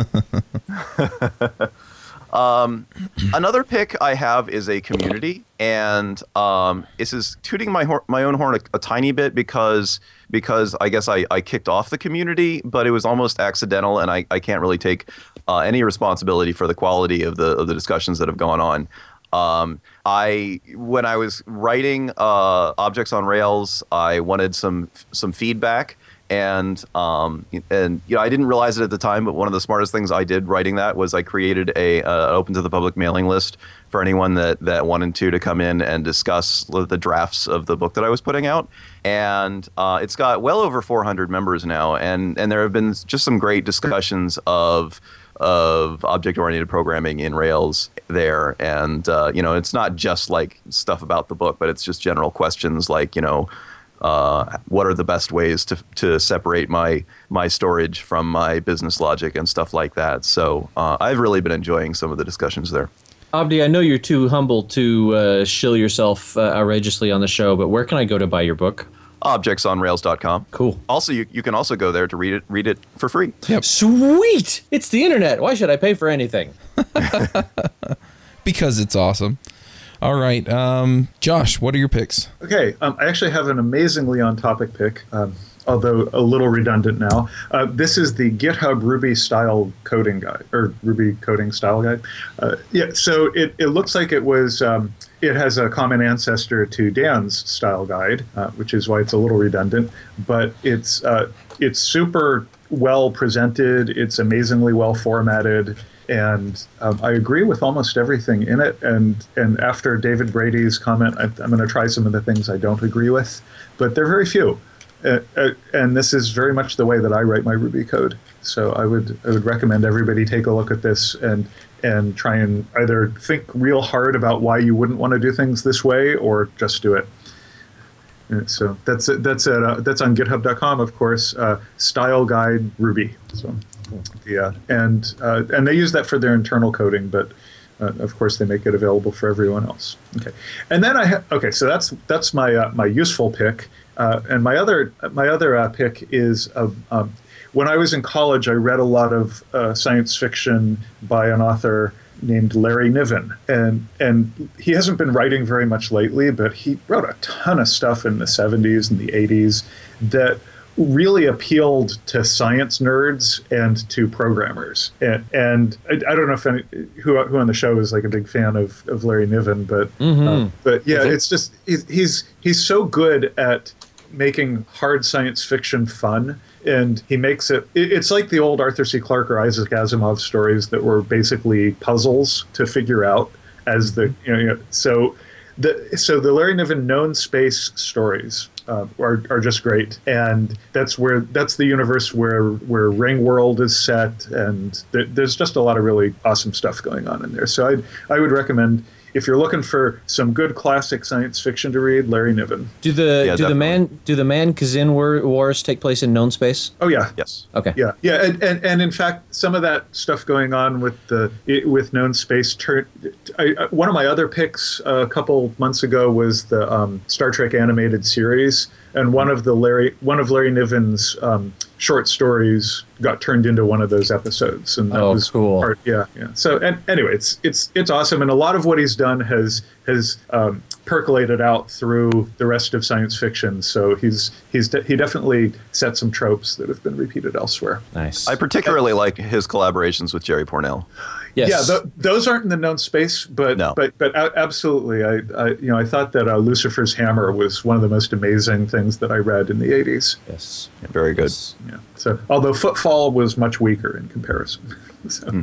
(laughs) Um, another pick I have is a community, and um, this is tooting my hor- my own horn a, a, tiny bit because because I guess I, I kicked off the community, but it was almost accidental, and I, I can't really take uh, any responsibility for the quality of the of the discussions that have gone on. Um, I when I was writing uh, objects on Rails, I wanted some some feedback and um, and you know I didn't realize it at the time, but one of the smartest things I did writing that was I created a uh, open to the public mailing list for anyone that that wanted to to come in and discuss the drafts of the book that I was putting out, and uh, it's got well over 400 members now, and and there have been just some great discussions of of object oriented programming in Rails there, and uh, you know it's not just like stuff about the book, but it's just general questions like you know uh, what are the best ways to, to separate my my storage from my business logic and stuff like that. So uh, I've really been enjoying some of the discussions there. Avdi, I know you're too humble to uh, shill yourself uh, outrageously on the show, but where can I go to buy your book? objectsonrails.com. Cool. Also, you, you can also go there to read it read it for free. Sweet! It's the internet. Why should I pay for anything? (laughs) because it's awesome. All right, um, Josh, what are your picks? Okay, um, I actually have an amazingly on-topic pick, um, although a little redundant now. Uh, this is the GitHub Ruby style coding guide or Ruby coding style guide. Uh, yeah, so it, it looks like it was. Um, it has a common ancestor to Dan's style guide, uh, which is why it's a little redundant. But it's uh, it's super well presented. It's amazingly well formatted and um, I agree with almost everything in it. And and after David Brady's comment, I, I'm going to try some of the things I don't agree with, but they're very few. Uh, uh, and this is very much the way that I write my Ruby code. So I would I would recommend everybody take a look at this and and try and either think real hard about why you wouldn't want to do things this way or just do it. Uh, So that's that's at, uh, that's on GitHub.com, of course. Uh, style guide Ruby. So yeah, and uh, and they use that for their internal coding, but uh, of course they make it available for everyone else. Okay, and then I ha- okay, so that's that's my uh, my useful pick, uh, and my other my other uh, pick is uh, um, when I was in college, I read a lot of uh, science fiction by an author named Larry Niven, and and he hasn't been writing very much lately, but he wrote a ton of stuff in the '70s and the '80s that really appealed to science nerds and to programmers. And, and I, I don't know if any, who who on the show is like a big fan of, of Larry Niven, but uh, but yeah, it's just he's, he's he's so good at making hard science fiction fun. And he makes it, it- it's like the old Arthur C. Clarke or Isaac Asimov stories that were basically puzzles to figure out as the, you know, you know so the, so the Larry Niven known space stories uh, are, are just great, and that's where that's the universe where where Ringworld is set, and there, there's just a lot of really awesome stuff going on in there. So I I would recommend if you're looking for some good classic science fiction to read, Larry Niven. Do the Yeah, do the man do the Man-Kzin war, wars take place in known space? Oh yeah, Yes. Okay. Yeah, yeah, and, and, and in fact, some of that stuff going on with the it, with known space. Turn, I, I- one of my other picks uh, a couple months ago was the um, Star Trek animated series, and one of the Larry one of Larry Niven's um, short stories got turned into one of those episodes, and that Oh, was cool. part- yeah, yeah. So and anyway, it's it's it's awesome, and a lot of what he's done has has um, percolated out through the rest of science fiction. So he's he's de- he definitely set some tropes that have been repeated elsewhere. Nice. I particularly like his collaborations with Jerry Pournelle. Yes. Yeah, th- those aren't in the known space, but No. but but absolutely, I, I you know I thought that uh, Lucifer's Hammer was one of the most amazing things that I read in the '80s. yes. Very good. Yeah. So although Footfall was much weaker in comparison, (laughs) so Hmm.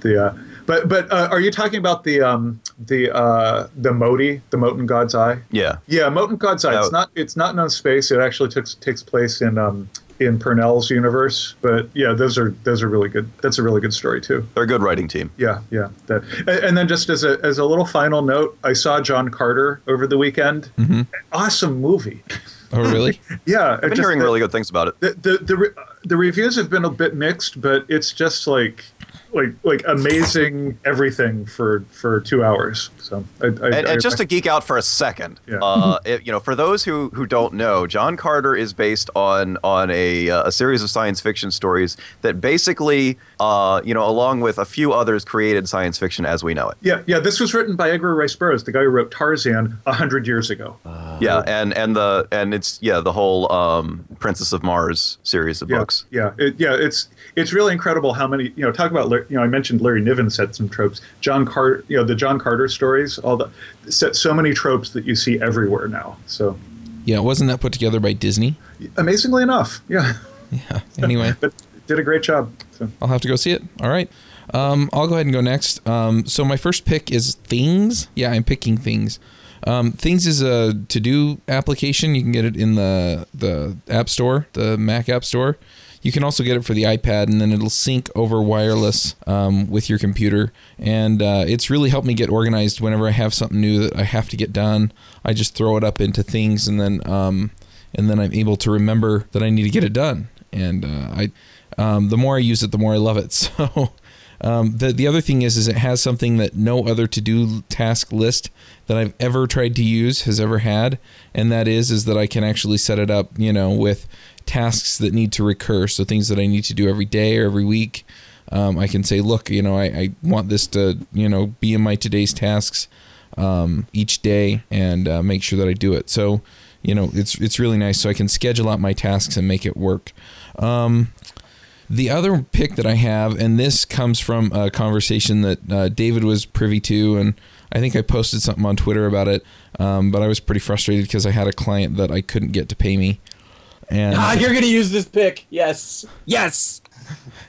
the uh, but but uh, are you talking about the um the uh the Modi the Mote in God's Eye? Yeah. Yeah, Mote in God's Eye. It's not it's not known space. It actually takes takes place in um in Pournelle's universe. But yeah, those are those are really good. That's a really good story too. They're a good writing team. Yeah, yeah. That, and, then just as a as a little final note, I saw John Carter over the weekend. Mm-hmm. Awesome movie. Oh, really? (laughs) Yeah, I've been hearing really good things about it. The the the, the reviews have been a bit mixed, but it's just like like like amazing everything for for two hours. So I, I, And, I- and just to geek out for a second, Yeah. uh, it, you know, for those who, who don't know, John Carter is based on on a, uh, a series of science fiction stories that basically, uh, you know, along with a few others, created science fiction as we know it. yeah, yeah. This was written by Edgar Rice Burroughs, the guy who wrote Tarzan a hundred years ago. yeah, and and the and it's yeah the whole um, Princess of Mars series of yeah, books. Yeah, it, yeah, it's it's really incredible how many you know. Talk about You know I mentioned Larry Niven set some tropes. John Carter, you know the John Carter stories, all the set so many tropes that you see everywhere now. So Yeah, wasn't that put together by Disney? amazingly enough, yeah, Yeah. Anyway, (laughs) but did a great job. So. I'll have to go see it. All right. Um, I'll go ahead and go next. Um, so my first pick is Things. Yeah, I'm picking Things. Um, Things is a to-do application. You can get it in the the App Store, the Mac App Store. You can also get it for the iPad, and then it'll sync over wireless um, with your computer. And uh, it's really helped me get organized. Whenever I have something new that I have to get done, I just throw it up into Things, and then um, and then I'm able to remember that I need to get it done. And uh, I, um, the more I use it, the more I love it. (laughs) So Um, the the other thing is, is it has something that no other to do task list that I've ever tried to use has ever had, and that is, is that I can actually set it up, you know, with tasks that need to recur. So things that I need to do every day or every week. Um, I can say, look, you know, I, I want this to, you know, be in my today's tasks um, each day and uh, make sure that I do it. So, you know, it's it's really nice. So I can schedule out my tasks and make it work. Um, the other pick that I have, and this comes from a conversation that uh, David was privy to, and I think I posted something on Twitter about it. Um, but I was pretty frustrated because I had a client that I couldn't get to pay me. And Ah, you're gonna use this pick. Yes. Yes.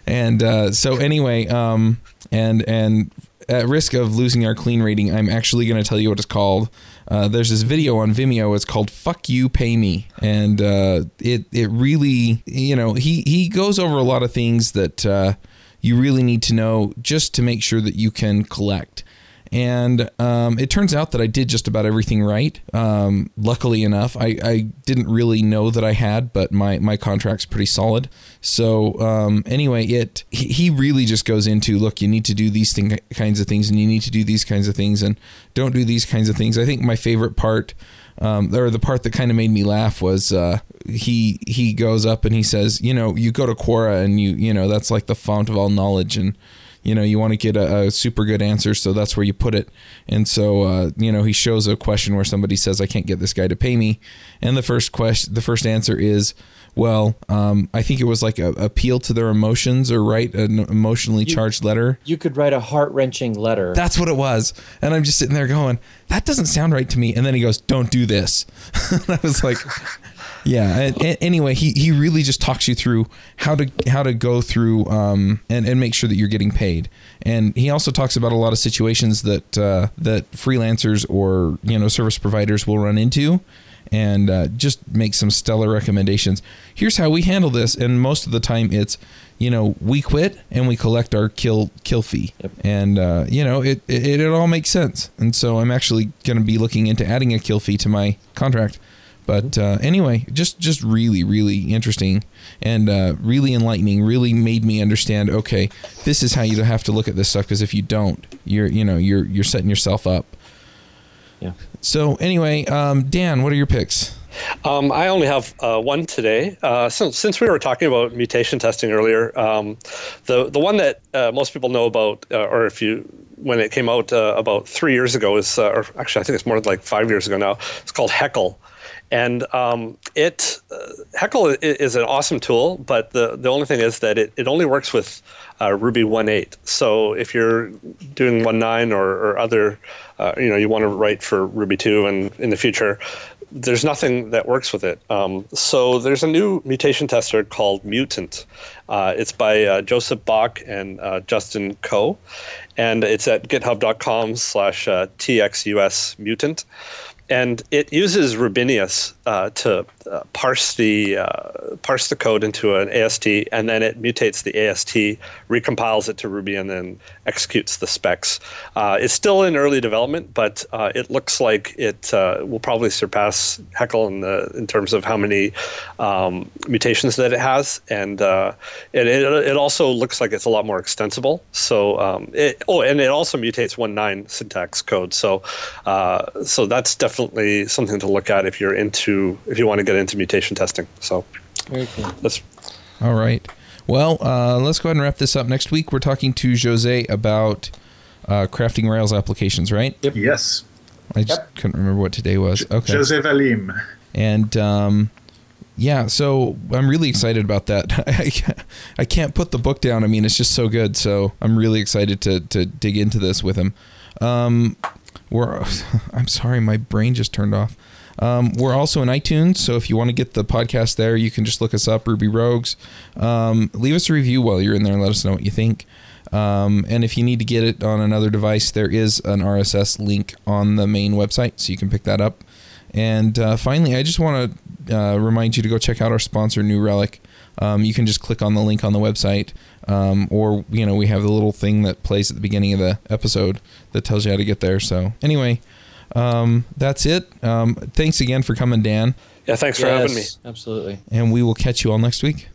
and uh, so anyway, um, and and at risk of losing our clean rating, I'm actually going to tell you what it's called. Uh, there's this video on Vimeo. It's called "Fuck You, Pay Me," and uh, it it really, you know, he he goes over a lot of things that uh, you really need to know just to make sure that you can collect. And um, it turns out that I did just about everything right. Um, luckily enough, I, I didn't really know that I had, but my, my contract's pretty solid. So um, anyway, it he really just goes into look, you need to do these thing, kinds of things, and you need to do these kinds of things, and don't do these kinds of things. I think my favorite part, um, or the part that kind of made me laugh, was uh, he he goes up and he says, you know, you go to Quora and you you know that's like the font of all knowledge and you know you want to get a, a, super good answer so that's where you put it. And so uh, you know he shows a question where somebody says i can't get this guy to pay me. And the first question the first answer is well um, i think it was like a appeal to their emotions or write an emotionally charged letter. You could write a heart wrenching letter. that's what it was. And i'm just sitting there going that doesn't sound right to me. And then he goes don't do this. (laughs) And i was like yeah. Anyway, he, he really just talks you through how to how to go through um, and and make sure that you're getting paid. And he also talks about a lot of situations that uh, that freelancers or you know service providers will run into, and uh, just make some stellar recommendations. Here's how we handle this, and most of the time it's you know we quit and we collect our kill kill fee Yep. and uh, you know it, it it all makes sense and so i'm actually going to be looking into adding a kill fee to my contract but uh, anyway just just really really interesting and uh, really enlightening really made me understand okay this is how you have to look at this stuff because if you don't you're you know you're you're setting yourself up Yeah. so anyway um, dan what are your picks Um, I only have uh, one today. Uh, so, since we were talking about mutation testing earlier, um, the the one that uh, most people know about, uh, or if you when it came out uh, about three years ago, is uh, or actually I think it's more like five years ago now. It's called Heckle, and um, it Heckle is an awesome tool, but the the only thing is that it, it only works with Ruby 1.8. So if you're doing 1.9 or, or other, you know, you want to write for Ruby 2 and in the future, there's nothing that works with it. Um, so there's a new mutation tester called Mutant. Uh, it's by uh, Joseph Bach and uh, Justin Ko, and it's at github.com slash uh, txus mutant. And it uses Rubinius uh, to uh, parse the uh, parse the code into an AST, and then it mutates the AST, recompiles it to Ruby, and then executes the specs. Uh, it's still in early development, but uh, it looks like it uh, will probably surpass Heckle in the in terms of how many um, mutations that it has, and it, it also looks like it's a lot more extensible. So um, it, oh, and it also mutates 1.9 syntax code. So so that's definitely something to look at if you're into if you want to get into mutation testing. So Very cool. that's All right. Well, uh, let's go ahead and wrap this up. Next week, we're talking to Jose about uh, crafting Rails applications, right? Yes. I just couldn't remember what today was. Okay. Jose Valim. And um, yeah, so I'm really excited about that. (laughs) I can't- I can't put the book down. I mean, it's just so good. So I'm really excited to to dig into this with him. Um, we're (laughs) I'm sorry, my brain just turned off. Um, we're also in iTunes, so if you want to get the podcast there, you can just look us up, Ruby Rogues. Um, leave us a review while you're in there and let us know what you think. Um, and if you need to get it on another device, there is an RSS link on the main website, so you can pick that up. And uh, finally, I just want to uh, remind you to go check out our sponsor, New Relic. Um, you can just click on the link on the website, um, or you know we have the little thing that plays at the beginning of the episode that tells you how to get there. So anyway, um, that's it. Um, thanks again for coming, Dan, yeah. Thanks for having me. Absolutely. and we will catch you all next week.